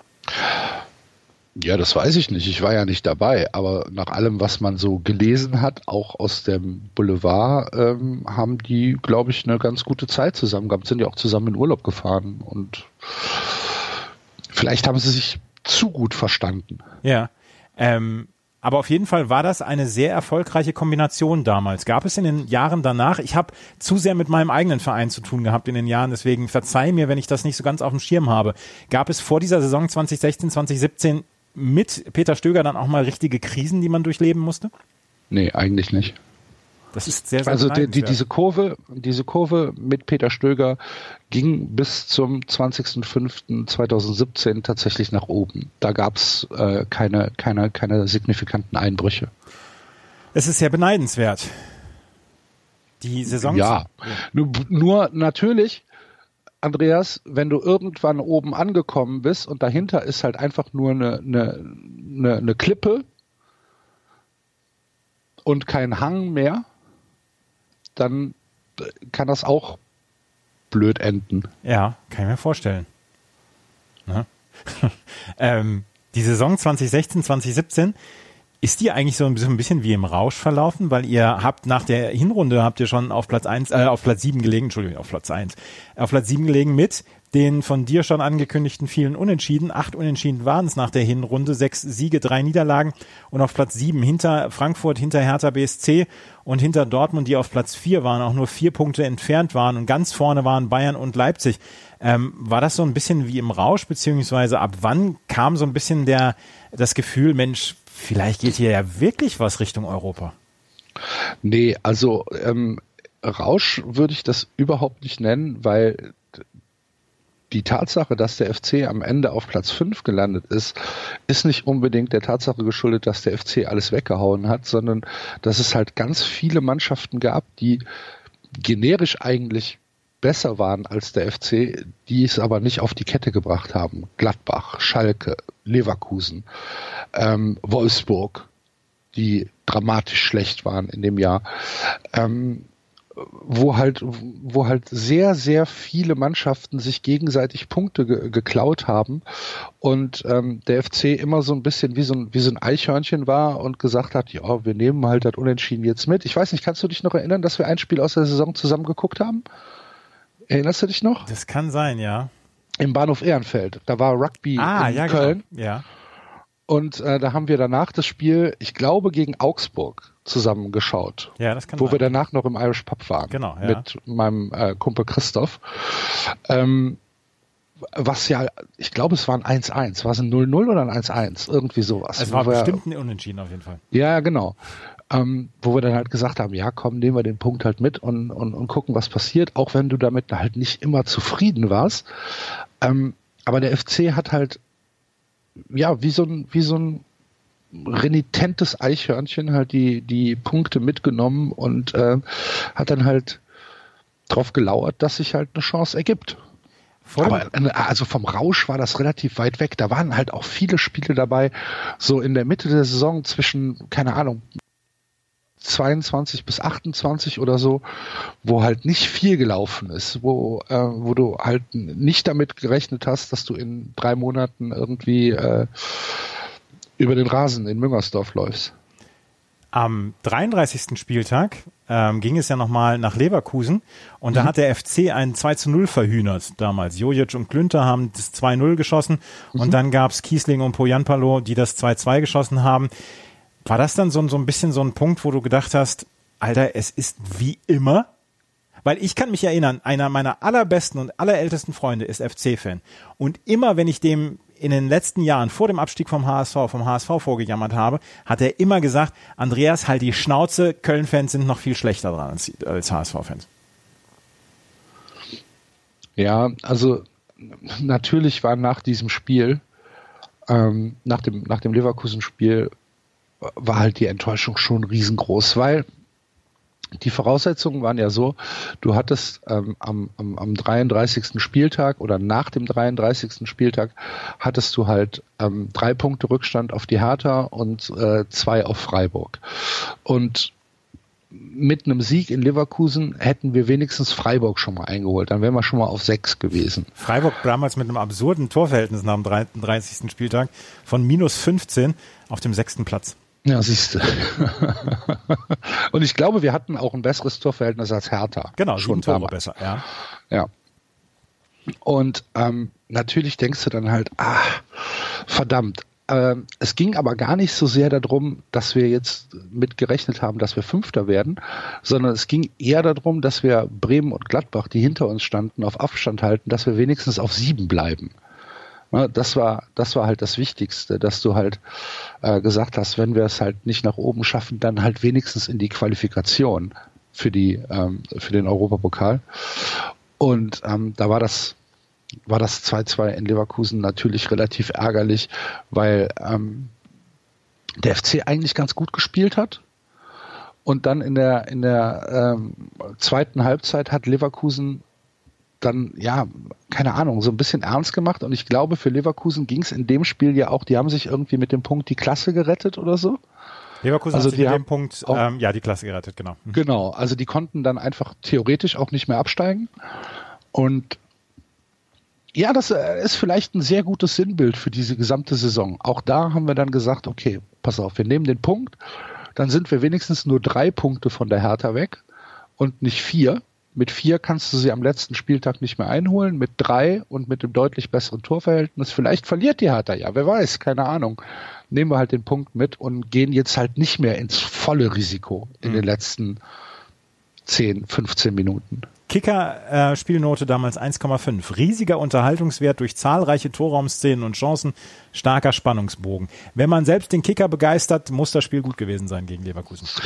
Ja, das weiß ich nicht. Ich war ja nicht dabei. Aber nach allem, was man so gelesen hat, auch aus dem Boulevard, ähm, haben die, glaube ich, eine ganz gute Zeit zusammen gehabt. Sind ja auch zusammen in Urlaub gefahren. Und vielleicht haben sie sich zu gut verstanden. Ja. Ähm, aber auf jeden Fall war das eine sehr erfolgreiche Kombination damals. Gab es in den Jahren danach, ich habe zu sehr mit meinem eigenen Verein zu tun gehabt in den Jahren, deswegen verzeih mir, wenn ich das nicht so ganz auf dem Schirm habe. Gab es vor dieser Saison 2016, 2017 mit Peter Stöger dann auch mal richtige Krisen, die man durchleben musste? Nee, eigentlich nicht. Das ist sehr, sehr Also die, die, diese Kurve, diese Kurve mit Peter Stöger ging bis zum 20.05.2017 tatsächlich nach oben. Da gab es äh, keine, keine, keine signifikanten Einbrüche. Es ist sehr beneidenswert. Die Saison. Ja, nur, nur natürlich, Andreas, wenn du irgendwann oben angekommen bist und dahinter ist halt einfach nur eine, eine, eine, eine Klippe und kein Hang mehr, dann kann das auch blöd enden. Ja, kann ich mir vorstellen. Ne? ähm, die Saison 2016, 2017, ist die eigentlich so ein bisschen, wie im Rausch verlaufen, weil ihr habt nach der Hinrunde habt ihr schon auf Platz eins, äh, auf Platz sieben gelegen, Entschuldigung, auf Platz eins, auf Platz sieben gelegen mit den von dir schon angekündigten vielen Unentschieden. Acht Unentschieden waren es nach der Hinrunde, sechs Siege, drei Niederlagen und auf Platz sieben hinter Frankfurt, hinter Hertha BSC und hinter Dortmund, die auf Platz vier waren, auch nur vier Punkte entfernt waren und ganz vorne waren Bayern und Leipzig. Ähm, war das so ein bisschen wie im Rausch, beziehungsweise ab wann kam so ein bisschen der, das Gefühl, Mensch, vielleicht geht hier ja wirklich was Richtung Europa? Nee, also ähm, Rausch würde ich das überhaupt nicht nennen, weil die Tatsache, dass der FC am Ende auf Platz 5 gelandet ist, ist nicht unbedingt der Tatsache geschuldet, dass der FC alles weggehauen hat, sondern dass es halt ganz viele Mannschaften gab, die generisch eigentlich besser waren als der FC, die es aber nicht auf die Kette gebracht haben. Gladbach, Schalke, Leverkusen, ähm, Wolfsburg, die dramatisch schlecht waren in dem Jahr. Ähm, wo halt, wo halt sehr, sehr viele Mannschaften sich gegenseitig Punkte ge geklaut haben und ähm, der FC immer so ein bisschen wie so ein, wie so ein Eichhörnchen war und gesagt hat, ja, wir nehmen halt das Unentschieden jetzt mit. Ich weiß nicht, kannst du dich noch erinnern, dass wir ein Spiel aus der Saison zusammen geguckt haben? Erinnerst du dich noch? Das kann sein, ja. Im Bahnhof Ehrenfeld. Da war Rugby ah, in ja, Köln. Genau. Ja. Und äh, da haben wir danach das Spiel, ich glaube, gegen Augsburg zusammengeschaut. Ja, das kann Wo sein. wir danach noch im Irish Pub waren. Genau, ja. Mit meinem äh, Kumpel Christoph. Ähm, was ja, ich glaube, es war ein 1-1. War es ein 0-0 oder ein 1-1? Irgendwie sowas. Es war bestimmt ein Unentschieden auf jeden Fall. ja, genau. Ähm, wo wir dann halt gesagt haben, ja, komm, nehmen wir den Punkt halt mit und, und, und gucken, was passiert, auch wenn du damit halt nicht immer zufrieden warst. Ähm, aber der FC hat halt, ja, wie so ein, wie so ein renitentes Eichhörnchen halt die, die Punkte mitgenommen und äh, hat dann halt drauf gelauert, dass sich halt eine Chance ergibt. Dem- Aber äh, also vom Rausch war das relativ weit weg. Da waren halt auch viele Spiele dabei, so in der Mitte der Saison zwischen, keine Ahnung, 22 bis 28 oder so, wo halt nicht viel gelaufen ist, wo, äh, wo du halt nicht damit gerechnet hast, dass du in drei Monaten irgendwie äh, über den Rasen in Müngersdorf läufst. Am 33. Spieltag ähm, ging es ja nochmal nach Leverkusen und da hat der FC ein 2 zu 0 verhühnert damals. Jojic und Klünter haben das 2-0 geschossen und dann gab's Kiesling und Poyanpalo, die das 2-2 geschossen haben. War das dann so, so ein bisschen so ein Punkt, wo du gedacht hast, Alter, es ist wie immer? Weil ich kann mich erinnern, einer meiner allerbesten und allerältesten Freunde ist FC-Fan. Und immer, wenn ich dem in den letzten Jahren vor dem Abstieg vom HSV, vom HSV vorgejammert habe, hat er immer gesagt, Andreas, halt die Schnauze, Köln-Fans sind noch viel schlechter dran als, als HSV-Fans. Ja, also natürlich war nach diesem Spiel, ähm, nach dem, nach dem Leverkusen-Spiel, war halt die Enttäuschung schon riesengroß, weil die Voraussetzungen waren ja so, du hattest ähm, am, am, am 33. Spieltag oder nach dem 33. Spieltag hattest du halt ähm, drei Punkte Rückstand auf die Hertha und äh, zwei auf Freiburg. Und mit einem Sieg in Leverkusen hätten wir wenigstens Freiburg schon mal eingeholt. Dann wären wir schon mal auf sechs gewesen. Freiburg damals mit einem absurden Torverhältnis nach dem 33. Spieltag von minus 15 auf dem sechsten Platz. Ja, siehst du. Und ich glaube, wir hatten auch ein besseres Torverhältnis als Hertha. Genau, schon Tore besser, ja. Ja. Und ähm, natürlich denkst du dann halt, ah, verdammt. Ähm, es ging aber gar nicht so sehr darum, dass wir jetzt mitgerechnet haben, dass wir Fünfter werden, sondern es ging eher darum, dass wir Bremen und Gladbach, die hinter uns standen, auf Abstand halten, dass wir wenigstens auf sieben bleiben. Ne, das war, das war halt das Wichtigste, dass du halt äh, gesagt hast, wenn wir es halt nicht nach oben schaffen, dann halt wenigstens in die Qualifikation für die, ähm, für den Europapokal. Und ähm, da war das, war das 2-2 in Leverkusen natürlich relativ ärgerlich, weil ähm, der FC eigentlich ganz gut gespielt hat. Und dann in der, in der ähm, zweiten Halbzeit hat Leverkusen dann, ja, keine Ahnung, so ein bisschen ernst gemacht. Und ich glaube, für Leverkusen ging es in dem Spiel ja auch, die haben sich irgendwie mit dem Punkt die Klasse gerettet oder so. Leverkusen also hat sich mit dem Punkt, ähm, ja, die Klasse gerettet, genau. Mhm. Genau, also die konnten dann einfach theoretisch auch nicht mehr absteigen. Und ja, das äh, ist vielleicht ein sehr gutes Sinnbild für diese gesamte Saison. Auch da haben wir dann gesagt, okay, pass auf, wir nehmen den Punkt, dann sind wir wenigstens nur drei Punkte von der Hertha weg und nicht vier. Mit vier kannst du sie am letzten Spieltag nicht mehr einholen. Mit drei und mit dem deutlich besseren Torverhältnis. Vielleicht verliert die Hertha ja, wer weiß, keine Ahnung. Nehmen wir halt den Punkt mit und gehen jetzt halt nicht mehr ins volle Risiko in mhm. den letzten 10, 15 Minuten. Kicker-Spielnote äh, damals 1,5. Riesiger Unterhaltungswert durch zahlreiche Torraumszenen und Chancen, starker Spannungsbogen. Wenn man selbst den Kicker begeistert, muss das Spiel gut gewesen sein gegen Leverkusen.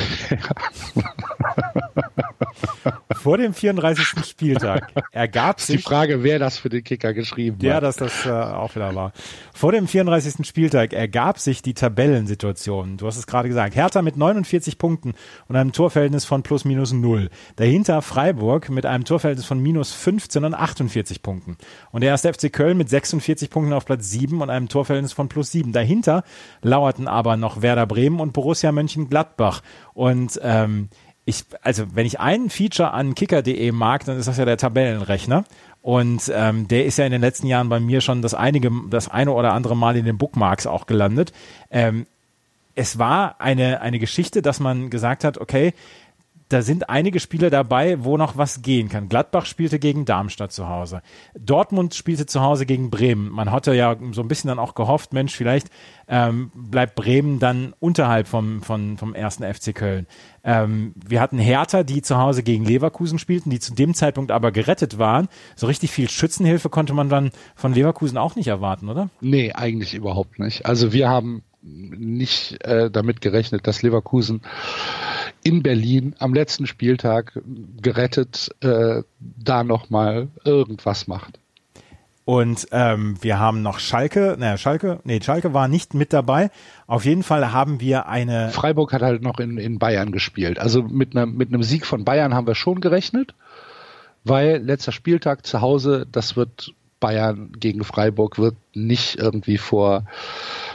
Vor dem 34. Spieltag ergab sich. Die Frage, wer das für den Kicker geschrieben hat. Ja, dass das äh, auch wieder war. Vor dem 34. Spieltag ergab sich die Tabellensituation. Du hast es gerade gesagt. Hertha mit 49 Punkten und einem Torverhältnis von plus minus null. Dahinter Freiburg mit einem Torverhältnis von minus 15 und 48 Punkten. Und der erste FC Köln mit 46 Punkten auf Platz 7 und einem Torverhältnis von plus 7. Dahinter lauerten aber noch Werder Bremen und Borussia Mönchengladbach. Und ähm, ich, also wenn ich einen Feature an kicker.de mag, dann ist das ja der Tabellenrechner. Und ähm, der ist ja in den letzten Jahren bei mir schon das einige, das eine oder andere Mal in den Bookmarks auch gelandet. Ähm, es war eine, eine Geschichte, dass man gesagt hat, okay, da sind einige Spiele dabei, wo noch was gehen kann. Gladbach spielte gegen Darmstadt zu Hause. Dortmund spielte zu Hause gegen Bremen. Man hatte ja so ein bisschen dann auch gehofft, Mensch, vielleicht ähm, bleibt Bremen dann unterhalb vom, vom, vom ersten FC Köln. Ähm, wir hatten Hertha, die zu Hause gegen Leverkusen spielten, die zu dem Zeitpunkt aber gerettet waren. So richtig viel Schützenhilfe konnte man dann von Leverkusen auch nicht erwarten, oder? Nee, eigentlich überhaupt nicht. Also wir haben nicht äh, damit gerechnet, dass Leverkusen in Berlin am letzten Spieltag gerettet äh, da nochmal irgendwas macht. Und ähm, wir haben noch Schalke, naja, Schalke, nee, Schalke war nicht mit dabei. Auf jeden Fall haben wir eine. Freiburg hat halt noch in, in Bayern gespielt. Also mit einem mit einem Sieg von Bayern haben wir schon gerechnet, weil letzter Spieltag zu Hause, das wird Bayern gegen Freiburg wird nicht irgendwie vor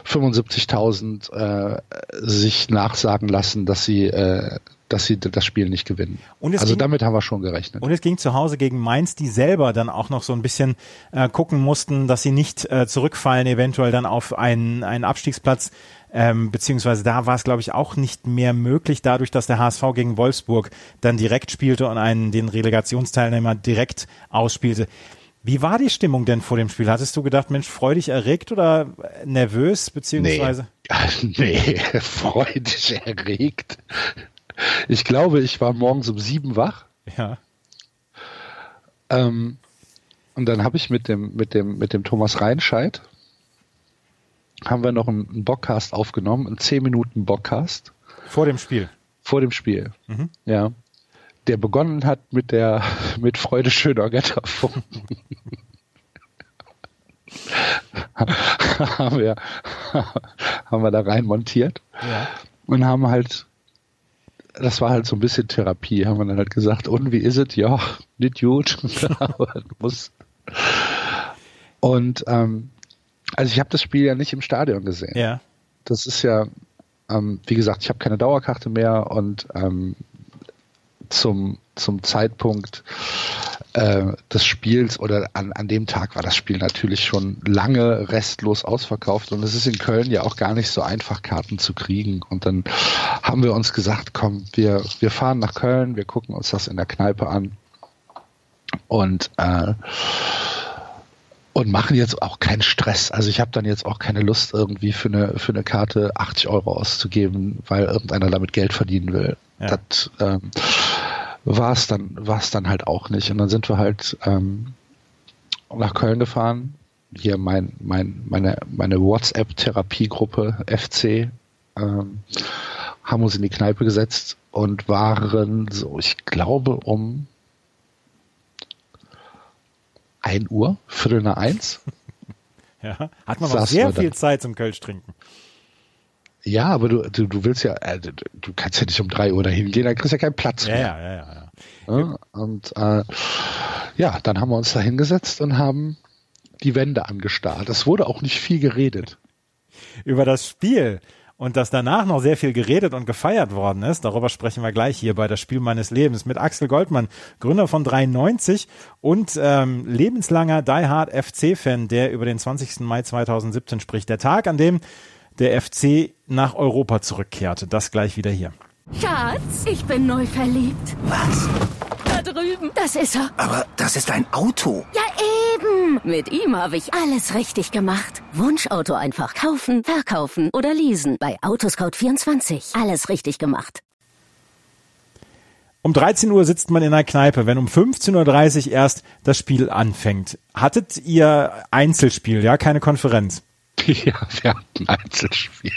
75.000 äh, sich nachsagen lassen, dass sie äh, dass sie das Spiel nicht gewinnen. also ging, damit haben wir schon gerechnet. Und es ging zu Hause gegen Mainz, die selber dann auch noch so ein bisschen äh, gucken mussten, dass sie nicht äh, zurückfallen, eventuell dann auf einen, einen Abstiegsplatz. Ähm, beziehungsweise da war es, glaube ich, auch nicht mehr möglich, dadurch, dass der HSV gegen Wolfsburg dann direkt spielte und einen den Relegationsteilnehmer direkt ausspielte. Wie war die Stimmung denn vor dem Spiel? Hattest du gedacht, Mensch, freudig erregt oder nervös, beziehungsweise? Nee, nee freudig erregt. Ich glaube, ich war morgens um sieben wach. Ja. Ähm, und dann habe ich mit dem, mit dem, mit dem Thomas Reinscheid haben wir noch einen, einen Bockcast aufgenommen, einen 10 Minuten Bockcast. Vor dem Spiel. Vor dem Spiel. Mhm. Ja der begonnen hat mit der mit Freude schöner Götterfunken. haben, wir, haben wir da rein montiert ja. und haben halt, das war halt so ein bisschen Therapie, haben wir dann halt gesagt, und wie ist es? Ja, nicht gut. muss. Und ähm, also ich habe das Spiel ja nicht im Stadion gesehen. Ja. Das ist ja, ähm, wie gesagt, ich habe keine Dauerkarte mehr und ähm, zum, zum Zeitpunkt äh, des Spiels oder an, an dem Tag war das Spiel natürlich schon lange restlos ausverkauft und es ist in Köln ja auch gar nicht so einfach, Karten zu kriegen. Und dann haben wir uns gesagt, komm, wir, wir fahren nach Köln, wir gucken uns das in der Kneipe an und äh, und machen jetzt auch keinen Stress. Also ich habe dann jetzt auch keine Lust irgendwie für eine für eine Karte 80 Euro auszugeben, weil irgendeiner damit Geld verdienen will. Ja. Das ähm, war es dann war es dann halt auch nicht. Und dann sind wir halt ähm, nach Köln gefahren. Hier mein mein meine meine WhatsApp Therapiegruppe FC ähm, haben uns in die Kneipe gesetzt und waren so ich glaube um 1 Uhr, Viertel nach eins. Ja, hat man noch sehr viel Zeit zum Kölsch trinken. Ja, aber du, du, du willst ja, äh, du kannst ja nicht um drei Uhr dahin gehen, dann kriegst du ja keinen Platz mehr. Ja, ja, ja. ja. ja und äh, ja, dann haben wir uns da hingesetzt und haben die Wände angestarrt. Es wurde auch nicht viel geredet. Über das Spiel und dass danach noch sehr viel geredet und gefeiert worden ist. Darüber sprechen wir gleich hier bei das Spiel meines Lebens mit Axel Goldmann, Gründer von 93 und ähm, lebenslanger Die Hard FC-Fan, der über den 20. Mai 2017 spricht. Der Tag, an dem der FC nach Europa zurückkehrte. Das gleich wieder hier. Schatz, ich bin neu verliebt. Was? Drüben. Das ist er. Aber das ist ein Auto. Ja, eben. Mit ihm habe ich alles richtig gemacht. Wunschauto einfach kaufen, verkaufen oder leasen. Bei Autoscout24. Alles richtig gemacht. Um 13 Uhr sitzt man in einer Kneipe, wenn um 15.30 Uhr erst das Spiel anfängt. Hattet ihr Einzelspiel, ja, keine Konferenz? Ja, wir hatten Einzelspiel.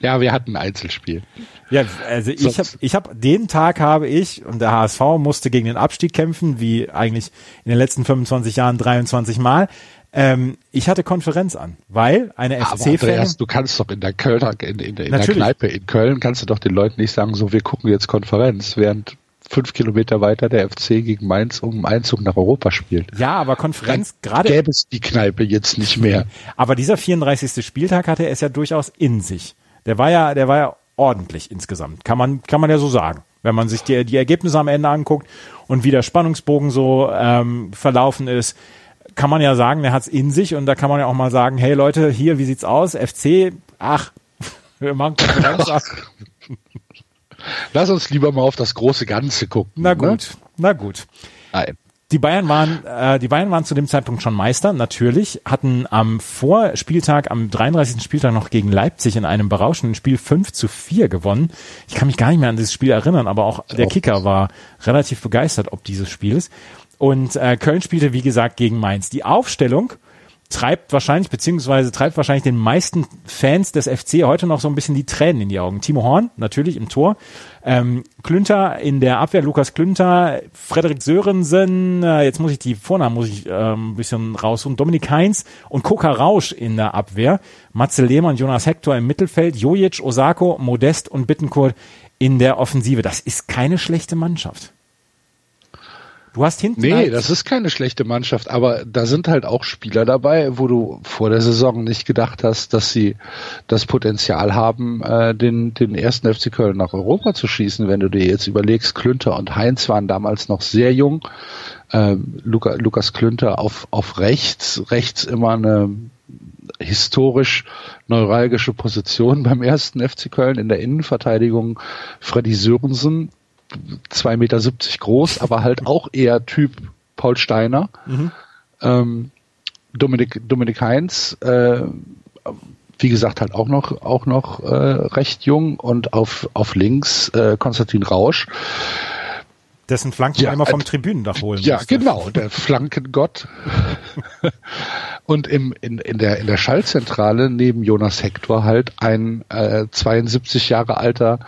Ja, wir hatten Einzelspiel. Ja, also ich habe ich hab den Tag habe ich und der HSV musste gegen den Abstieg kämpfen, wie eigentlich in den letzten 25 Jahren 23 Mal. Ähm, ich hatte Konferenz an, weil eine FC-Fan. Du kannst doch in der Kölner, in, in, in der Kneipe in Köln kannst du doch den Leuten nicht sagen, so wir gucken jetzt Konferenz, während fünf Kilometer weiter der FC gegen Mainz um Einzug nach Europa spielt. Ja, aber Konferenz gerade. Gäbe es die Kneipe jetzt nicht mehr. Aber dieser 34. Spieltag hatte es ja durchaus in sich. Der war ja, der war ja ordentlich insgesamt. Kann man, kann man ja so sagen. Wenn man sich die, die Ergebnisse am Ende anguckt und wie der Spannungsbogen so ähm, verlaufen ist, kann man ja sagen, der hat's in sich und da kann man ja auch mal sagen, hey Leute, hier, wie sieht's aus? FC, ach, wir machen Konferenz. Lass uns lieber mal auf das große Ganze gucken. Na ne? gut, ne? na gut. Nein. Die Bayern waren, äh, die Bayern waren zu dem Zeitpunkt schon Meister, natürlich, hatten am Vorspieltag, am 33. Spieltag noch gegen Leipzig in einem berauschenden Spiel 5 zu 4 gewonnen. Ich kann mich gar nicht mehr an dieses Spiel erinnern, aber auch der Kicker war relativ begeistert ob dieses Spiels. Und äh, Köln spielte, wie gesagt, gegen Mainz. Die Aufstellung treibt wahrscheinlich, beziehungsweise treibt wahrscheinlich den meisten Fans des FC heute noch so ein bisschen die Tränen in die Augen. Timo Horn, natürlich im Tor. Ähm, Klünter in der Abwehr, Lukas Klünter, Frederik Sörensen, äh, jetzt muss ich die Vornamen muss ich äh, ein bisschen raussuchen, Dominik Heinz und Koka Rausch in der Abwehr, Matze Lehmann, Jonas Hector im Mittelfeld, Jojic, Osako, Modest und Bittenkurt in der Offensive. Das ist keine schlechte Mannschaft. Du hast hinten. Nee, halt das ist keine schlechte Mannschaft, aber da sind halt auch Spieler dabei, wo du vor der Saison nicht gedacht hast, dass sie das Potenzial haben, äh, den, den ersten FC Köln nach Europa zu schießen. Wenn du dir jetzt überlegst, Klünter und Heinz waren damals noch sehr jung. Ähm, Luca, Lukas Klünter auf, auf rechts, rechts immer eine historisch neuralgische Position beim ersten FC Köln in der Innenverteidigung. Freddy Sörensen 2,70 Meter groß, aber halt auch eher Typ Paul Steiner. Mhm. Ähm, Dominik, Dominik Heinz, äh, wie gesagt, halt auch noch, auch noch äh, recht jung und auf, auf links äh, Konstantin Rausch. Dessen Flanken ja, immer vom äh, Tribünendach holen Ja, musste. genau, der Flankengott. und im, in, in, der, in der Schallzentrale neben Jonas Hector halt ein äh, 72 Jahre alter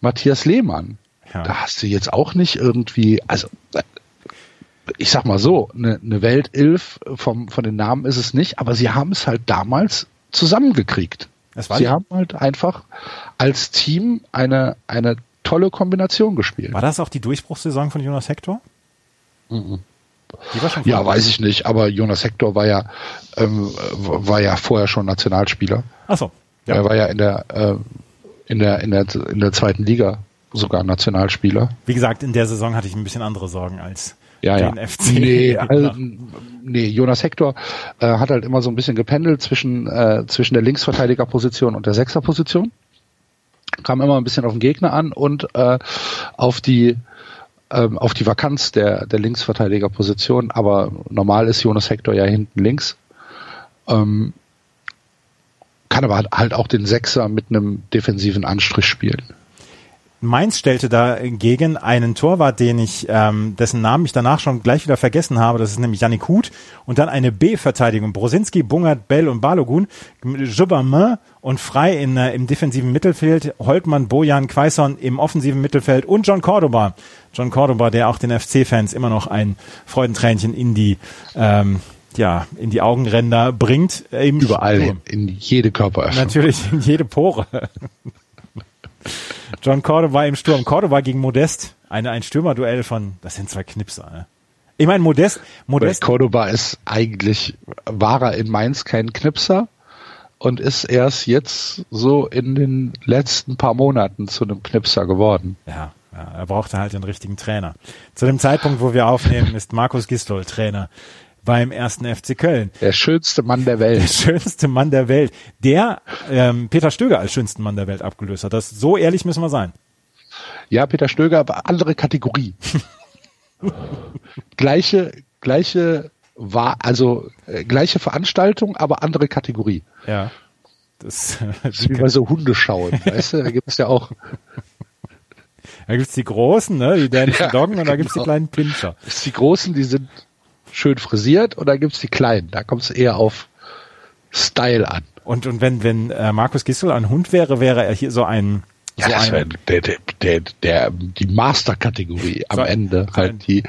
Matthias Lehmann. Ja. Da hast du jetzt auch nicht irgendwie, also ich sag mal so, eine, eine Weltilf vom, von den Namen ist es nicht, aber sie haben es halt damals zusammengekriegt. Sie haben halt einfach als Team eine, eine tolle Kombination gespielt. War das auch die Durchbruchssaison von Jonas Hector? Mhm. ja, weiß ich nicht, aber Jonas Hector war ja, ähm, war ja vorher schon Nationalspieler. Ach so. Ja. Er war ja in der, äh, in der, in der, in der zweiten Liga sogar Nationalspieler. Wie gesagt, in der Saison hatte ich ein bisschen andere Sorgen als ja, den ja. FC. Nee, also, nee, Jonas Hector äh, hat halt immer so ein bisschen gependelt zwischen, äh, zwischen der Linksverteidigerposition und der Sechserposition. Kam immer ein bisschen auf den Gegner an und äh, auf die ähm, auf die Vakanz der, der Linksverteidigerposition, aber normal ist Jonas Hector ja hinten links. Ähm, kann aber halt auch den Sechser mit einem defensiven Anstrich spielen. Mainz stellte dagegen einen Torwart, den ich, ähm, dessen Namen ich danach schon gleich wieder vergessen habe. Das ist nämlich Yannick Huth. Und dann eine B-Verteidigung. Brosinski, Bungert, Bell und Balogun. Jubamin und Frei in, äh, im defensiven Mittelfeld. Holtmann, Bojan, Quaison im offensiven Mittelfeld. Und John Cordoba. John Cordoba, der auch den FC-Fans immer noch ein Freudentränchen in die, ähm, ja, in die Augenränder bringt. Überall, Sturm. in jede Körperöffnung. Natürlich, in jede Pore. John Cordoba im Sturm. Cordoba gegen Modest. Eine, ein Stürmerduell von, das sind zwei Knipser. Ne? Ich meine, Modest, Modest. Cordoba ist eigentlich, war er in Mainz kein Knipser und ist erst jetzt so in den letzten paar Monaten zu einem Knipser geworden. Ja, ja er brauchte halt den richtigen Trainer. Zu dem Zeitpunkt, wo wir aufnehmen, ist Markus Gistol Trainer beim ersten FC Köln. Der schönste Mann der Welt. Der schönste Mann der Welt. Der ähm, Peter Stöger als schönsten Mann der Welt abgelöst hat. Das, so ehrlich müssen wir sein. Ja, Peter Stöger, aber andere Kategorie. gleiche, gleiche war, also äh, gleiche Veranstaltung, aber andere Kategorie. Ja. Das, das ist wie bei so Hundeschauen, weißt du? Da gibt es ja auch. Da gibt's die Großen, ne? Die Dancing ja, Doggen und da gibt's genau. die kleinen Pinscher. Die Großen, die sind schön frisiert oder gibt's die kleinen? Da kommt es eher auf Style an. Und, und wenn, wenn äh, Markus Gistel ein Hund wäre, wäre er hier so ein ja, so das wäre der, der, der, der, die Master-Kategorie am so, Ende. Halt die,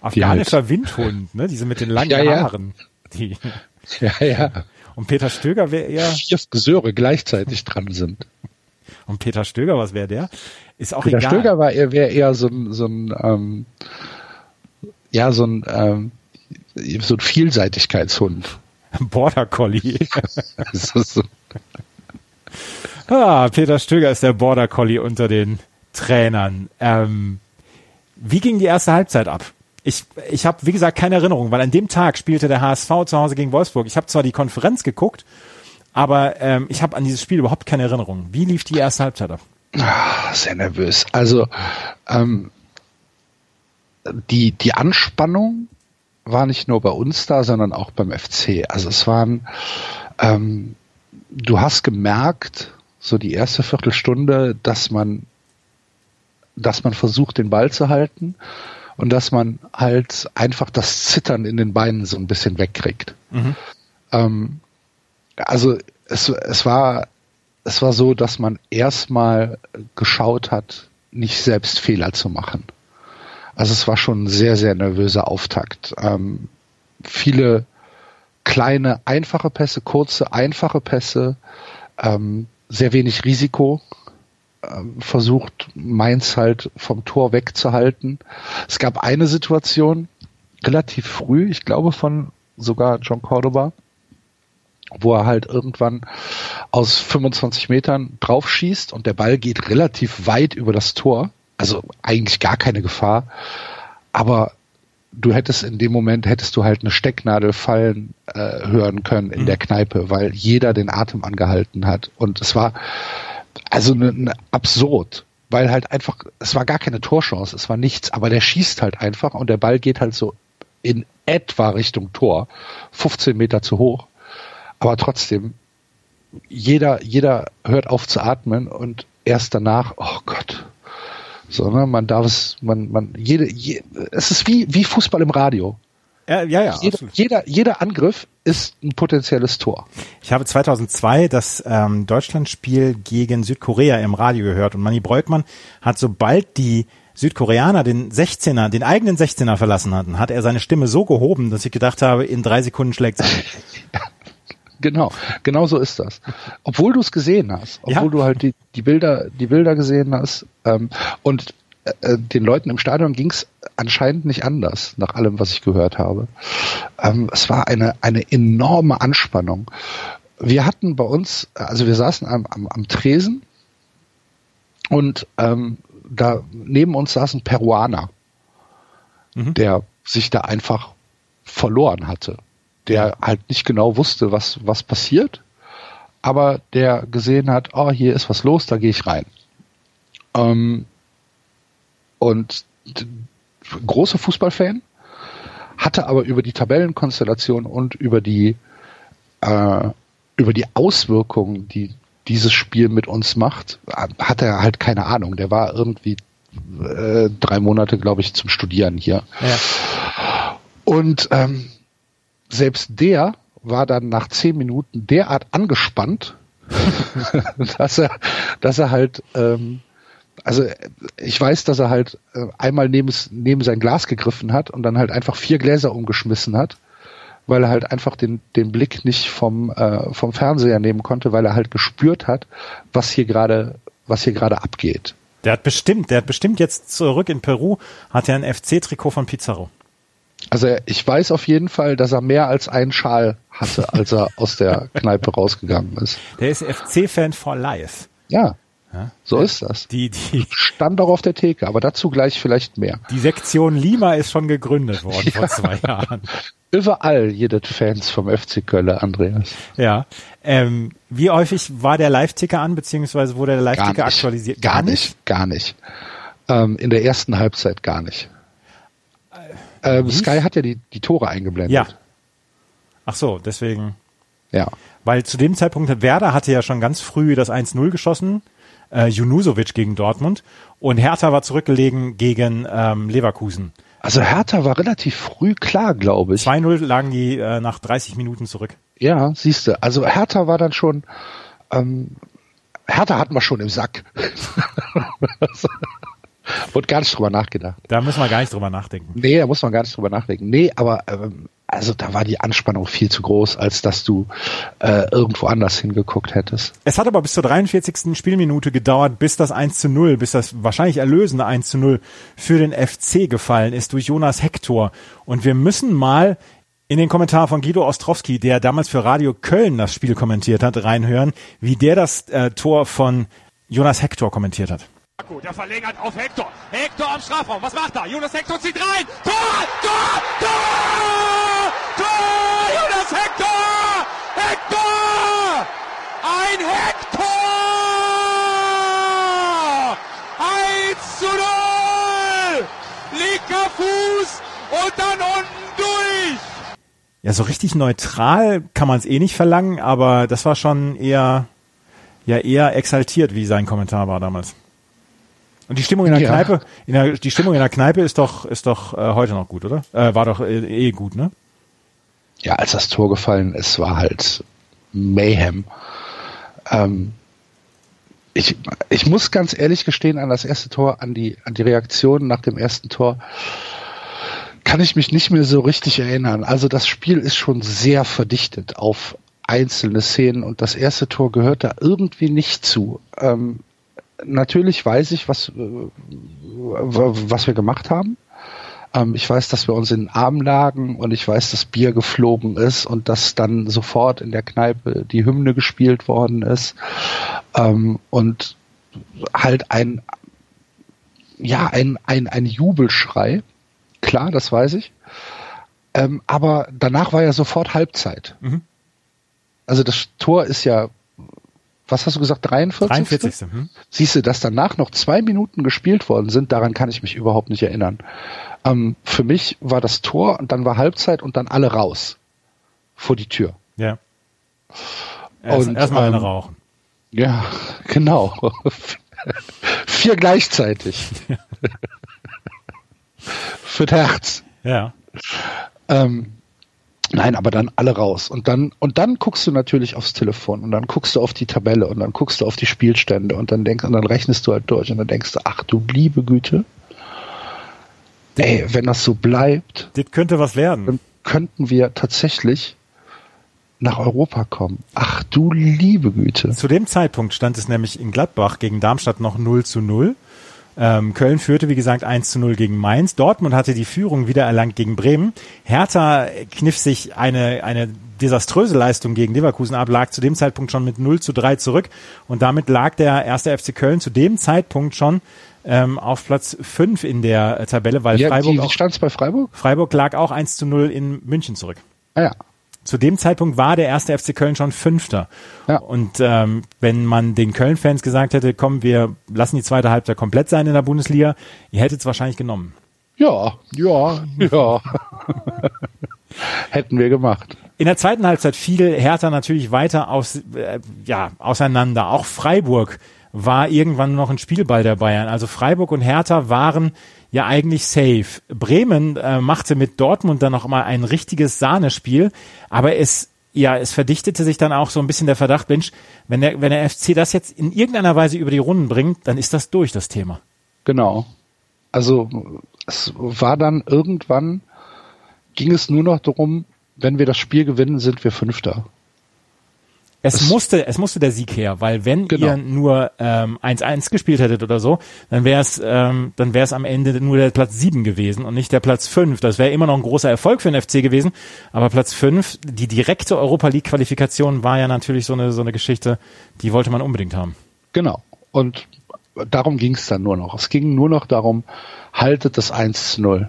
afghanischer halt. Windhund, ne? Diese mit den langen ja, ja. Haaren. Die. Ja, ja. Und Peter Stöger wäre eher. Vier Friseure gleichzeitig dran sind. Und Peter Stöger, was wäre der? Ist auch Peter egal. Stöger war, er wäre eher so ein, so ein, ähm, ja, so ein, ähm, so ein Vielseitigkeitshund. Border Collie. so. ah, Peter Stöger ist der Border Collie unter den Trainern. Ähm, wie ging die erste Halbzeit ab? Ich, ich habe, wie gesagt, keine Erinnerung, weil an dem Tag spielte der HSV zu Hause gegen Wolfsburg. Ich habe zwar die Konferenz geguckt, aber ähm, ich habe an dieses Spiel überhaupt keine Erinnerung. Wie lief die erste Halbzeit ab? Ah, sehr nervös. Also ähm, die, die Anspannung war nicht nur bei uns da, sondern auch beim FC. Also es waren, ähm, du hast gemerkt, so die erste Viertelstunde, dass man, dass man versucht, den Ball zu halten und dass man halt einfach das Zittern in den Beinen so ein bisschen wegkriegt. Mhm. Ähm, also es, es war, es war so, dass man erstmal geschaut hat, nicht selbst Fehler zu machen. Also es war schon ein sehr, sehr nervöser Auftakt. Ähm, viele kleine, einfache Pässe, kurze, einfache Pässe, ähm, sehr wenig Risiko. Ähm, versucht Mainz halt vom Tor wegzuhalten. Es gab eine Situation relativ früh, ich glaube von sogar John Cordoba, wo er halt irgendwann aus 25 Metern drauf schießt und der Ball geht relativ weit über das Tor also eigentlich gar keine Gefahr. Aber du hättest in dem Moment, hättest du halt eine Stecknadel fallen äh, hören können in mhm. der Kneipe, weil jeder den Atem angehalten hat. Und es war also eine, eine absurd, weil halt einfach, es war gar keine Torchance, es war nichts, aber der schießt halt einfach und der Ball geht halt so in etwa Richtung Tor, 15 Meter zu hoch. Aber trotzdem, jeder, jeder hört auf zu atmen und erst danach, oh Gott, sondern man darf es, man, man, jede, je, es ist wie, wie Fußball im Radio. Ja, ja, ja jeder, jeder, jeder Angriff ist ein potenzielles Tor. Ich habe 2002 das ähm, Deutschlandspiel gegen Südkorea im Radio gehört und Manny Breukmann hat sobald die Südkoreaner den 16er, den eigenen 16er verlassen hatten, hat er seine Stimme so gehoben, dass ich gedacht habe, in drei Sekunden schlägt es. Genau, genau so ist das. Obwohl du es gesehen hast, obwohl ja. du halt die, die Bilder, die Bilder gesehen hast ähm, und äh, äh den Leuten im Stadion ging es anscheinend nicht anders, nach allem, was ich gehört habe. Ähm, es war eine, eine enorme Anspannung. Wir hatten bei uns, also wir saßen am, am, am Tresen und ähm, da neben uns saß ein Peruaner, Mhm. der sich da einfach verloren hatte, der halt nicht genau wusste, was, was passiert, aber der gesehen hat, oh, hier ist was los, da gehe ich rein. Ähm, und großer Fußballfan, hatte aber über die Tabellenkonstellation und über die äh, über die Auswirkungen, die dieses Spiel mit uns macht, hat er halt keine Ahnung. Der war irgendwie äh, drei Monate, glaube ich, zum Studieren hier. Ja. Und ähm, selbst der war dann nach zehn Minuten derart angespannt, dass er, dass er halt, ähm, also ich weiß, dass er halt äh, einmal neben, neben sein Glas gegriffen hat und dann halt einfach vier Gläser umgeschmissen hat, weil er halt einfach den, den Blick nicht vom, äh, vom Fernseher nehmen konnte, weil er halt gespürt hat, was hier gerade, was hier gerade abgeht. Der hat bestimmt, der hat bestimmt jetzt zurück in Peru, hat er ein FC-Trikot von Pizarro. Also ich weiß auf jeden Fall, dass er mehr als einen Schal hatte, als er aus der Kneipe rausgegangen ist. Der ist FC-Fan for life. Ja, so ist das. Die, die, Stand auch auf der Theke, aber dazu gleich vielleicht mehr. die Sektion Lima ist schon gegründet worden vor zwei Jahren. Überall jede Fans vom FC Köln, Andreas. Ja. Ähm, wie häufig war der Live-Ticker an, beziehungsweise wurde der Gar Live-Ticker nicht. aktualisiert? Gar nicht, gar nicht. Ähm, in der ersten Halbzeit gar nicht. Ähm, Sky hat ja die, die Tore eingeblendet. Ja. Ach so, deswegen. Ja. Weil zu dem Zeitpunkt, Werder hatte ja schon ganz früh das 1-0 geschossen, äh, Junusovic gegen Dortmund und Hertha war zurückgelegen gegen ähm, Leverkusen. Also Hertha war relativ früh klar, glaube ich. 2-0 lagen die äh, nach 30 Minuten zurück. Ja, siehste. Also Hertha war dann schon, ähm, Hertha hatten wir schon im Sack. Wurde gar nicht drüber nachgedacht. Da müssen wir gar nicht drüber nachdenken. Nee, da muss man gar nicht drüber nachdenken. Nee, aber ähm, also da war die Anspannung viel zu groß, als dass du äh, irgendwo anders hingeguckt hättest. Es hat aber bis zur 43. Spielminute gedauert, bis das 1 zu 0, bis das wahrscheinlich erlösende 1 zu 0 für den FC gefallen ist durch Jonas Hector. Und wir müssen mal in den Kommentar von Guido Ostrowski, der damals für Radio Köln das Spiel kommentiert hat, reinhören, wie der das äh, Tor von Jonas Hector kommentiert hat. Gut, der verlängert auf Hector. Hector am Strafraum. Was macht er? Jonas Hector zieht rein. Tor! Tor! Tor! Tor! Jonas Hector! Hector! Ein Hector! 1 zu 0! Linker Fuß und dann unten durch! Ja, so richtig neutral kann man es eh nicht verlangen, aber das war schon eher, ja, eher exaltiert, wie sein Kommentar war damals. Und die Stimmung in der Ja. Kneipe, in der, die Stimmung in der Kneipe ist doch, ist doch äh, heute noch gut, oder? Äh, war doch äh, eh gut, ne? Ja, als das Tor gefallen ist, war halt Mayhem. Ähm, ich, ich muss ganz ehrlich gestehen, an das erste Tor, an die, an die Reaktion nach dem ersten Tor, kann ich mich nicht mehr so richtig erinnern. Also das Spiel ist schon sehr verdichtet auf einzelne Szenen und das erste Tor gehört da irgendwie nicht zu. Ähm, natürlich weiß ich, was, äh, was wir gemacht haben. Ähm, ich weiß, dass wir uns in den Arm lagen und ich weiß, dass Bier geflogen ist und dass dann sofort in der Kneipe die Hymne gespielt worden ist. Ähm, und halt ein, ja, ein, ein, ein Jubelschrei. Klar, das weiß ich. Ähm, aber danach war ja sofort Halbzeit. Mhm. Also das Tor ist ja, was hast du gesagt, 43? 43. Hm? Siehst du, dass danach noch zwei Minuten gespielt worden sind, daran kann ich mich überhaupt nicht erinnern. Ähm, für mich war das Tor und dann war Halbzeit und dann alle raus. Vor die Tür. Ja. Erst, Und, erstmal eine ähm, rauchen. Ja, genau. Vier gleichzeitig. Für das Herz. Ja. Ähm, nein, aber dann alle raus. Und dann, und dann guckst du natürlich aufs Telefon und dann guckst du auf die Tabelle und dann guckst du auf die Spielstände und dann denkst, und dann rechnest du halt durch und dann denkst du, ach du liebe Güte. Ey, wenn das so bleibt, Das könnte was werden. dann könnten wir tatsächlich nach Europa kommen. Ach du liebe Güte. Zu dem Zeitpunkt stand es nämlich in Gladbach gegen Darmstadt noch 0 zu 0. Ähm, Köln führte, wie gesagt, 1 zu 0 gegen Mainz. Dortmund hatte die Führung wieder erlangt gegen Bremen. Hertha kniff sich eine, eine desaströse Leistung gegen Leverkusen ab, lag zu dem Zeitpunkt schon mit 0 zu 3 zurück. Und damit lag der erste FC Köln zu dem Zeitpunkt schon ähm, auf Platz 5 in der äh, Tabelle, weil Ja, Freiburg, wie, wie stand es bei Freiburg? Freiburg lag auch 1 zu 0 in München zurück. Ah ja. Zu dem Zeitpunkt war der erste FC Köln schon Fünfter. Ja. Und ähm, wenn man den Köln-Fans gesagt hätte, komm, wir lassen die zweite Halbzeit komplett sein in der Bundesliga, ihr hättet es wahrscheinlich genommen. Ja, ja, ja. Hätten wir gemacht. In der zweiten Halbzeit fiel Hertha natürlich weiter aus, äh, ja, auseinander. Auch Freiburg war irgendwann noch ein Spielball der Bayern. Also Freiburg und Hertha waren ja eigentlich safe. Bremen äh, machte mit Dortmund dann noch mal ein richtiges Sahnespiel, aber es ja, es verdichtete sich dann auch so ein bisschen der Verdacht, Mensch, wenn der, wenn der FC das jetzt in irgendeiner Weise über die Runden bringt, dann ist das durch, das Thema. Genau. Also es war dann irgendwann, ging es nur noch darum, wenn wir das Spiel gewinnen, sind wir Fünfter. Es Es- musste, es musste der Sieg her, weil wenn Genau. ihr nur ähm, 1-1 gespielt hättet oder so, dann wäre es ähm, dann wäre es am Ende nur der Platz 7 gewesen und nicht der Platz 5. Das wäre immer noch ein großer Erfolg für den FC gewesen, aber Platz 5, die direkte Europa League Qualifikation war ja natürlich so eine so eine Geschichte, die wollte man unbedingt haben. Genau. Und darum ging es dann nur noch. Es ging nur noch darum, haltet das 1 zu 0.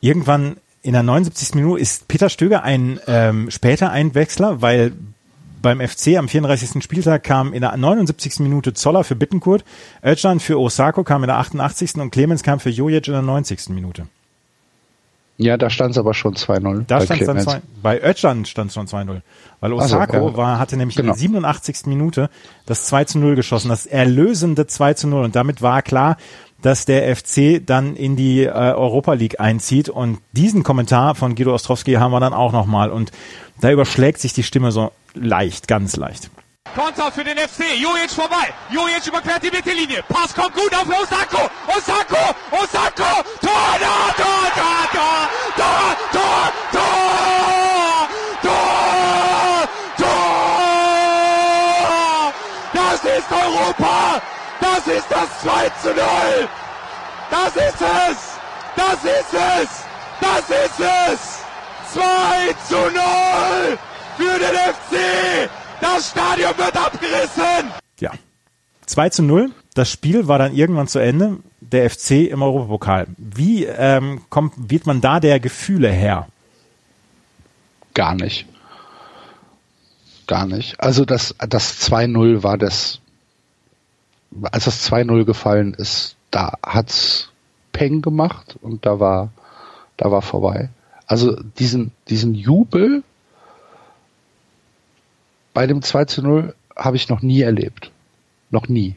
Irgendwann in der 79. Minute ist Peter Stöger ein ähm, später Einwechsler, weil beim FC am 34. Spieltag kam in der 79. Minute Zoller für Bittenkurt, Özcan für Osako kam in der 88. und Clemens kam für Jojic in der 90. Minute. Ja, da stand es aber schon 2-0. Da bei stand es dann Clemens. zwei, bei Özcan stand es schon 2-0. Weil Ach so, Osako ja. war, hatte nämlich in Genau. der 87. Minute das 2 zu 0 geschossen, das erlösende 2 zu 0. Und damit war klar, dass der FC dann in die äh, Europa League einzieht. Und diesen Kommentar von Guido Ostrowski haben wir dann auch nochmal. Und da überschlägt sich die Stimme so leicht, ganz leicht. Konter für den FC. Jojic vorbei. Jojic überquert die Mittellinie. Pass kommt gut auf Osako. Osako. Osako. Tor, da, Tor, da, da, da, Tor, Tor, Tor, Tor. Das ist Europa. Das ist das 2 zu 0. Das ist es. Das ist es. Das ist es. 2 zu 0 für den FC. Das Stadion wird abgerissen. Ja. 2 zu 0. Das Spiel war dann irgendwann zu Ende. Der FC im Europapokal. Wie ähm, kommt, wird man da der Gefühle her? Gar nicht. Gar nicht. Also das, das 2-0 war das, als das 2-0 gefallen ist, da hat's Peng gemacht und da war, da war vorbei. Also diesen, diesen Jubel bei dem 2 zu 0 habe ich noch nie erlebt. Noch nie.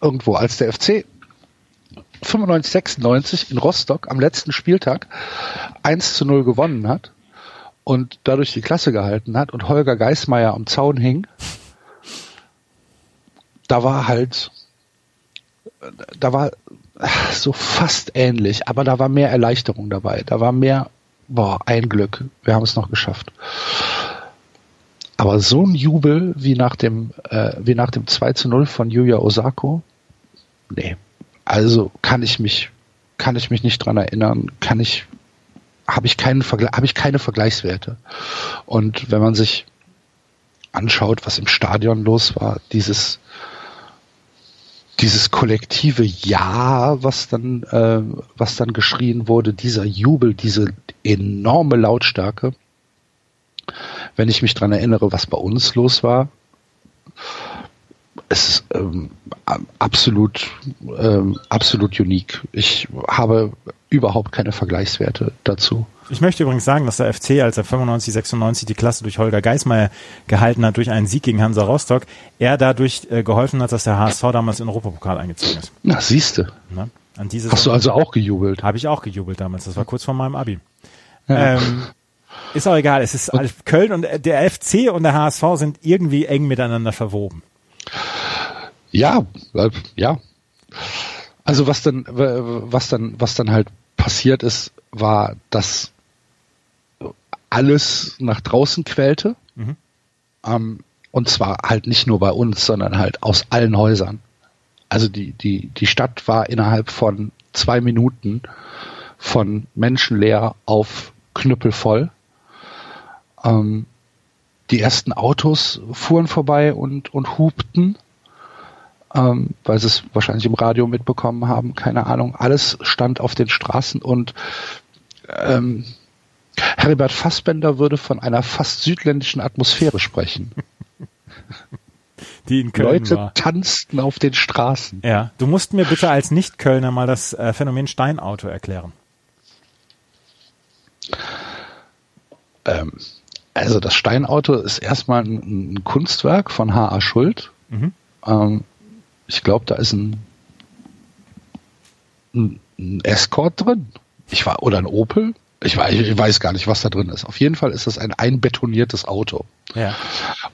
Irgendwo, als der FC 95, 96 in Rostock am letzten Spieltag 1 zu 0 gewonnen hat und dadurch die Klasse gehalten hat und Holger Geismeier am Zaun hing, da war halt, da war so fast ähnlich, aber da war mehr Erleichterung dabei. Da war mehr, boah, ein Glück, wir haben es noch geschafft. Aber so ein Jubel wie nach dem, äh, wie nach dem 2 zu 0 von Yuya Osako, nee. Also kann ich mich, kann ich mich nicht dran erinnern, kann ich, habe ich keinen Vergleich, habe ich keine Vergleichswerte. Und wenn man sich anschaut, was im Stadion los war, dieses, dieses kollektive Ja, was dann, äh, was dann geschrien wurde, dieser Jubel, diese enorme Lautstärke, wenn ich mich dran erinnere, was bei uns los war, es ist ähm, absolut, ähm, absolut unique. Ich habe überhaupt keine Vergleichswerte dazu. Ich möchte übrigens sagen, dass der FC, als er 95, 96 die Klasse durch Holger Geismeier gehalten hat, durch einen Sieg gegen Hansa Rostock, er dadurch äh, geholfen hat, dass der HSV damals in den Europapokal eingezogen ist. Na, siehste. Ne? An diese Hast du also auch gejubelt? Habe ich auch gejubelt damals. Das war kurz vor meinem Abi. Ähm, ist auch egal. Es ist alles- Köln und äh, der FC und der HSV sind irgendwie eng miteinander verwoben. Ja, äh, ja. Also was dann, was dann, was dann halt passiert ist, war, dass alles nach draußen quälte. Ähm, und zwar halt nicht nur bei uns, sondern halt aus allen Häusern. Also die, die, die Stadt war innerhalb von zwei Minuten von menschenleer auf knüppelvoll. Ähm, die ersten Autos fuhren vorbei und, und hupten. ähm, weil sie es wahrscheinlich im Radio mitbekommen haben, keine Ahnung. Alles stand auf den Straßen und ähm, Heribert Fassbender würde von einer fast südländischen Atmosphäre sprechen. Die in Köln Leute war. tanzten auf den Straßen. Ja, du musst mir bitte als Nicht-Kölner mal das äh, Phänomen Steinauto erklären. Ähm, also das Steinauto ist erstmal ein, ein Kunstwerk von H.A. Schuld. Mhm. Ähm, ich glaube, da ist ein, ein, ein Escort drin. Ich war, oder ein Opel. Ich weiß, ich weiß gar nicht, was da drin ist. Auf jeden Fall ist es ein einbetoniertes Auto. Ja.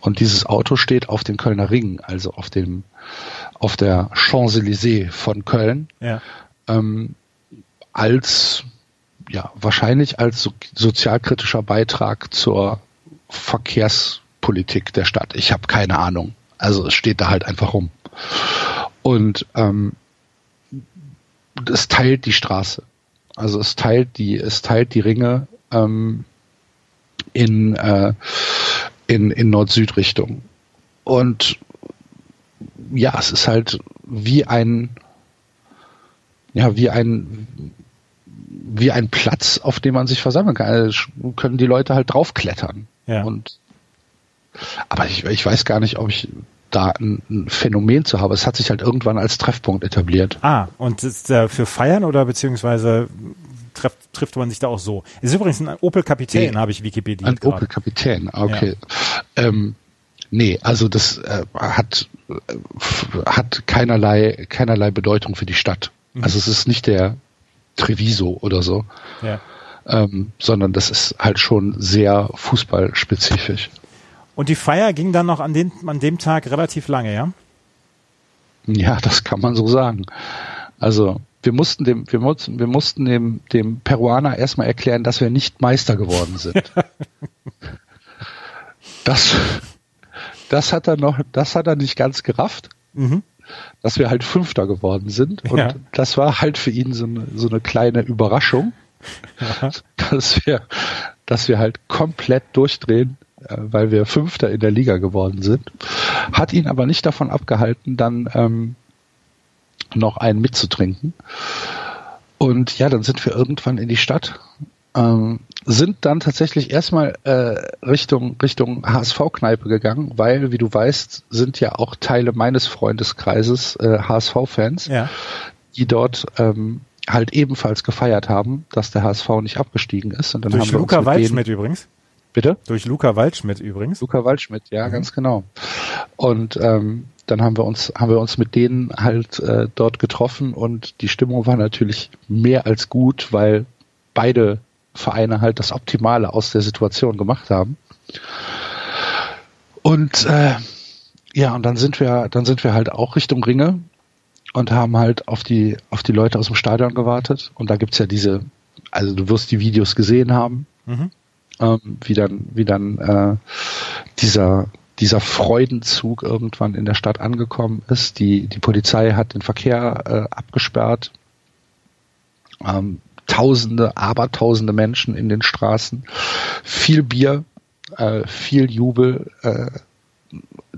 Und dieses Auto steht auf dem Kölner Ring, also auf dem, auf der Champs-Élysées von Köln, Ja. ähm, als, ja, wahrscheinlich als so, sozialkritischer Beitrag zur Verkehrspolitik der Stadt. Ich habe keine Ahnung. Also es steht da halt einfach rum. Und ähm, es teilt die Straße. Also es teilt die, es teilt die Ringe ähm, in, äh, in, in Nord-Süd-Richtung. Und ja, es ist halt wie ein, ja, wie ein, wie ein Platz, auf dem man sich versammeln kann. Also können die Leute halt draufklettern. Ja. Und, aber ich, ich weiß gar nicht, ob ich da ein, ein Phänomen zu habe. Es hat sich halt irgendwann als Treffpunkt etabliert. Ah, und ist der für Feiern oder beziehungsweise trifft, trifft man sich da auch so? Ist übrigens ein Opel Kapitän, Nee. habe ich Wikipedia Ein Opel Kapitän, okay. Ähm, nee, also das äh, hat, äh, hat keinerlei, keinerlei Bedeutung für die Stadt. Also es ist nicht der Treviso oder so, Ja. Ähm, sondern das ist halt schon sehr fußballspezifisch. Und die Feier ging dann noch an, den, an dem Tag relativ lange, ja? Ja, das kann man so sagen. Also wir mussten dem, wir mussten, wir mussten dem, dem Peruaner erstmal erklären, dass wir nicht Meister geworden sind. das, das hat er noch, das hat er nicht ganz gerafft, Mhm. dass wir halt Fünfter geworden sind. Und Ja. das war halt für ihn so eine, so eine kleine Überraschung, dass wir, dass wir halt komplett durchdrehen, äh, weil wir Fünfter in der Liga geworden sind. Hat ihn aber nicht davon abgehalten, dann ähm, noch einen mitzutrinken. Und ja, dann sind wir irgendwann in die Stadt, ähm, sind dann tatsächlich erstmal äh, Richtung Richtung HSV-Kneipe gegangen, weil, wie du weißt, sind ja auch Teile meines Freundeskreises äh, HSV-Fans, Ja. die dort ähm, halt ebenfalls gefeiert haben, dass der HSV nicht abgestiegen ist. Und dann Durch haben wir Luca Waldschmidt übrigens. bitte. Durch Luca Waldschmidt übrigens. Luca Waldschmidt, ja, ganz genau. Und ähm, dann haben wir uns haben wir uns mit denen halt äh, dort getroffen und die Stimmung war natürlich mehr als gut, weil beide Vereine halt das Optimale aus der Situation gemacht haben. Und äh, ja, und dann sind wir dann sind wir halt auch Richtung Ringe und haben halt auf die auf die Leute aus dem Stadion gewartet und da gibt's ja diese also du wirst die Videos gesehen haben Mhm. ähm, wie dann, wie dann äh, dieser, dieser Freudenzug irgendwann in der Stadt angekommen ist. Die, die Polizei hat den Verkehr äh, abgesperrt. Ähm, tausende, abertausende Menschen in den Straßen. Viel Bier, äh, viel Jubel. Äh,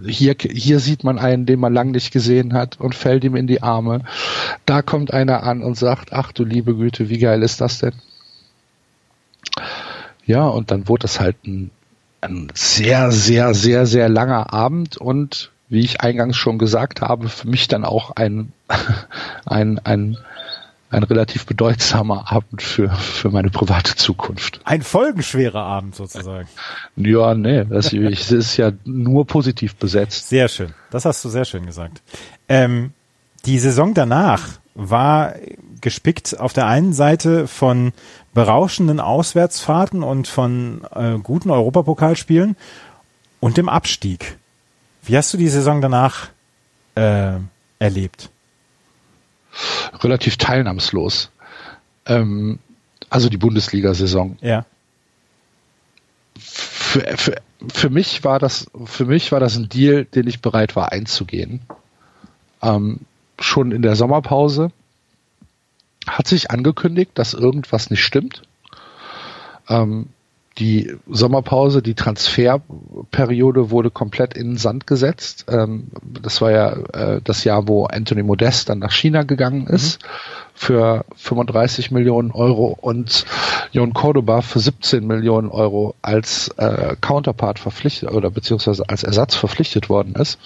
hier, hier sieht man einen, den man lang nicht gesehen hat und fällt ihm in die Arme. Da kommt einer an und sagt, ach du liebe Güte, wie geil ist das denn? Ja, und dann wurde es halt ein, ein sehr, sehr, sehr, sehr langer Abend und wie ich eingangs schon gesagt habe, für mich dann auch ein, ein, ein, ein relativ bedeutsamer Abend für, für meine private Zukunft. Ein folgenschwerer Abend sozusagen. Ja, nee, das, es ist ja nur positiv besetzt. Sehr schön. Das hast du sehr schön gesagt. Ähm, die Saison danach war gespickt auf der einen Seite von berauschenden Auswärtsfahrten und von äh, guten Europapokalspielen und dem Abstieg. Wie hast du die Saison danach äh, erlebt? Relativ teilnahmslos. Ähm, also die Bundesliga-Saison. Ja. für, für, für mich war das für mich war das ein Deal, den ich bereit war einzugehen. Ähm, schon in der Sommerpause hat sich angekündigt, dass irgendwas nicht stimmt. Ähm, die Sommerpause, die Transferperiode wurde komplett in den Sand gesetzt. Ähm, das war ja äh, das Jahr, wo Anthony Modest dann nach China gegangen ist mhm. für 35 Millionen Euro und Jon Cordoba für 17 Millionen Euro als äh, Counterpart verpflichtet oder beziehungsweise als Ersatz verpflichtet worden ist.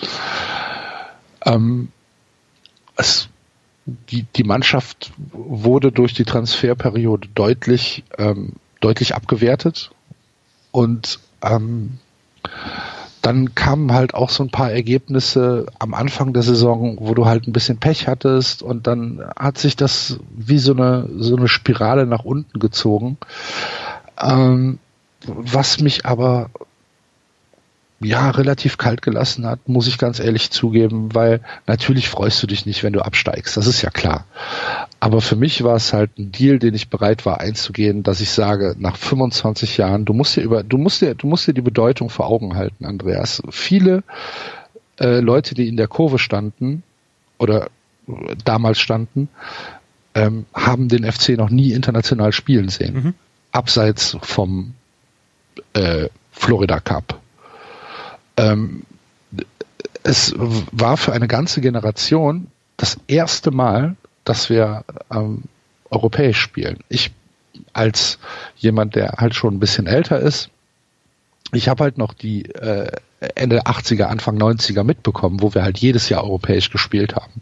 Ähm, es die, die Mannschaft wurde durch die Transferperiode deutlich, ähm, deutlich abgewertet. Und ähm, dann kamen halt auch so ein paar Ergebnisse am Anfang der Saison, wo du halt ein bisschen Pech hattest und dann hat sich das wie so eine, so eine Spirale nach unten gezogen. Ähm, was mich aber ja, relativ kalt gelassen hat, muss ich ganz ehrlich zugeben, weil natürlich freust du dich nicht, wenn du absteigst, das ist ja klar. Aber für mich war es halt ein Deal, den ich bereit war einzugehen, dass ich sage, nach 25 Jahren, du musst dir über, du musst dir, du musst dir die Bedeutung vor Augen halten, Andreas. Viele äh, Leute, die in der Kurve standen oder damals standen, ähm, haben den FC noch nie international spielen sehen. Mhm. Abseits vom äh, Florida Cup ähm, es war für eine ganze Generation das erste Mal, dass wir ähm, europäisch spielen. Ich als jemand, der halt schon ein bisschen älter ist, ich habe halt noch die äh, Ende 80er, Anfang 90er mitbekommen, wo wir halt jedes Jahr europäisch gespielt haben.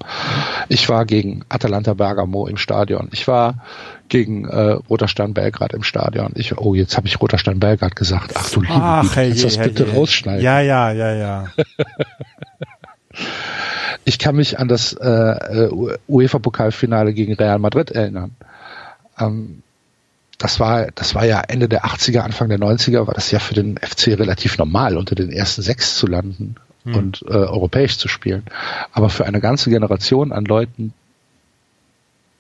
Ich war gegen Atalanta Bergamo im Stadion. Ich war gegen äh, Roter Stern Belgrad im Stadion. Ich, oh, jetzt habe ich Roter Stern Belgrad gesagt. Ach du liebe Ach, hey, kannst das hey, bitte hey. rausschneiden? Ja, ja, ja, ja. ich kann mich an das äh, UEFA-Pokalfinale gegen Real Madrid erinnern. Ähm, das war, das war ja Ende der 80er, Anfang der 90er, war das ja für den FC relativ normal, unter den ersten sechs zu landen hm. und äh, europäisch zu spielen. Aber für eine ganze Generation an Leuten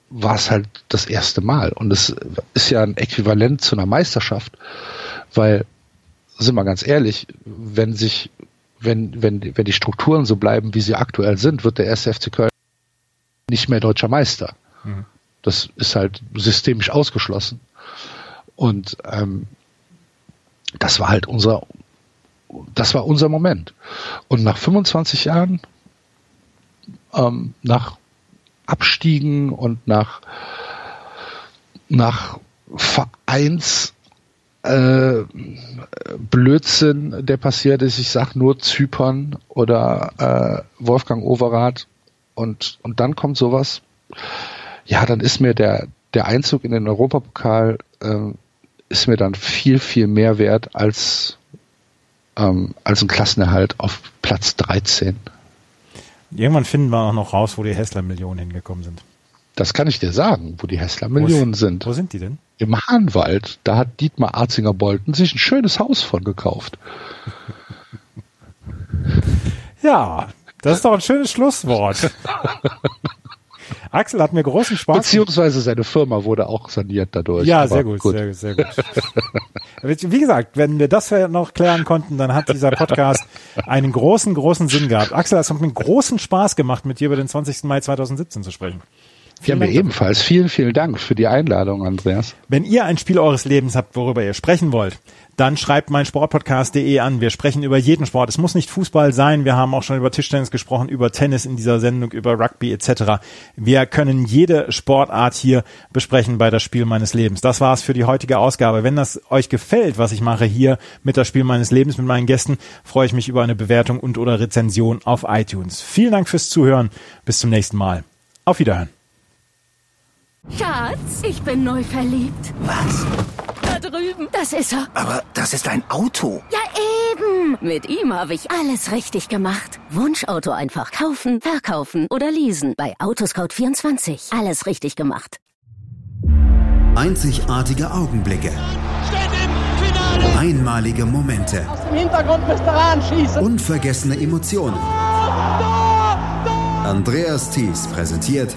war es halt das erste Mal. Und es ist ja ein Äquivalent zu einer Meisterschaft, weil, sind wir ganz ehrlich, wenn sich, wenn, wenn, wenn die Strukturen so bleiben, wie sie aktuell sind, wird der erste FC Köln nicht mehr deutscher Meister. Mhm. Das ist halt systemisch ausgeschlossen. Und ähm, das war halt unser, das war unser Moment. Und nach 25 Jahren, ähm, nach Abstiegen und nach, nach Vereins äh, Blödsinn, der passiert ist. Ich sag nur Zypern oder äh, Wolfgang Overath und, und dann kommt sowas. Ja, dann ist mir der, der Einzug in den Europapokal äh, ist mir dann viel, viel mehr wert als, ähm, als ein Klassenerhalt auf Platz 13. Irgendwann finden wir auch noch raus, wo die Hessler-Millionen hingekommen sind. Das kann ich dir sagen, wo die Hessler-Millionen sind. Wo sind die denn? Im Hahnwald. Da hat Dietmar Arzinger-Bolten sich ein schönes Haus von gekauft. ja, das ist doch ein schönes Schlusswort. Axel hat mir großen Spaß. Beziehungsweise seine Firma wurde auch saniert dadurch. Ja, sehr gut, gut, sehr, sehr gut. Wie gesagt, wenn wir das noch klären konnten, dann hat dieser Podcast einen großen, großen Sinn gehabt. Axel, es hat mir großen Spaß gemacht, mit dir über den 20. Mai 2017 zu sprechen. Vielen ja, mir ebenfalls. Vielen, vielen Dank für die Einladung, Andreas. Wenn ihr ein Spiel eures Lebens habt, worüber ihr sprechen wollt, dann schreibt mein Sportpodcast.de an. Wir sprechen über jeden Sport. Es muss nicht Fußball sein. Wir haben auch schon über Tischtennis gesprochen, über Tennis in dieser Sendung, über Rugby etc. Wir können jede Sportart hier besprechen bei das Spiel meines Lebens. Das war's für die heutige Ausgabe. Wenn das euch gefällt, was ich mache hier mit das Spiel meines Lebens mit meinen Gästen, freue ich mich über eine Bewertung und oder Rezension auf iTunes. Vielen Dank fürs Zuhören. Bis zum nächsten Mal. Auf Wiederhören. Schatz, ich bin neu verliebt. Was? Da drüben. Das ist er. Aber das ist ein Auto. Ja, eben. Mit ihm habe ich alles richtig gemacht. Wunschauto einfach kaufen, verkaufen oder leasen. Bei Autoscout24. Alles richtig gemacht. Einzigartige Augenblicke. Einmalige Momente. Aus dem Hintergrund müsst ihr anschießen. Unvergessene Emotionen. Andreas Thies präsentiert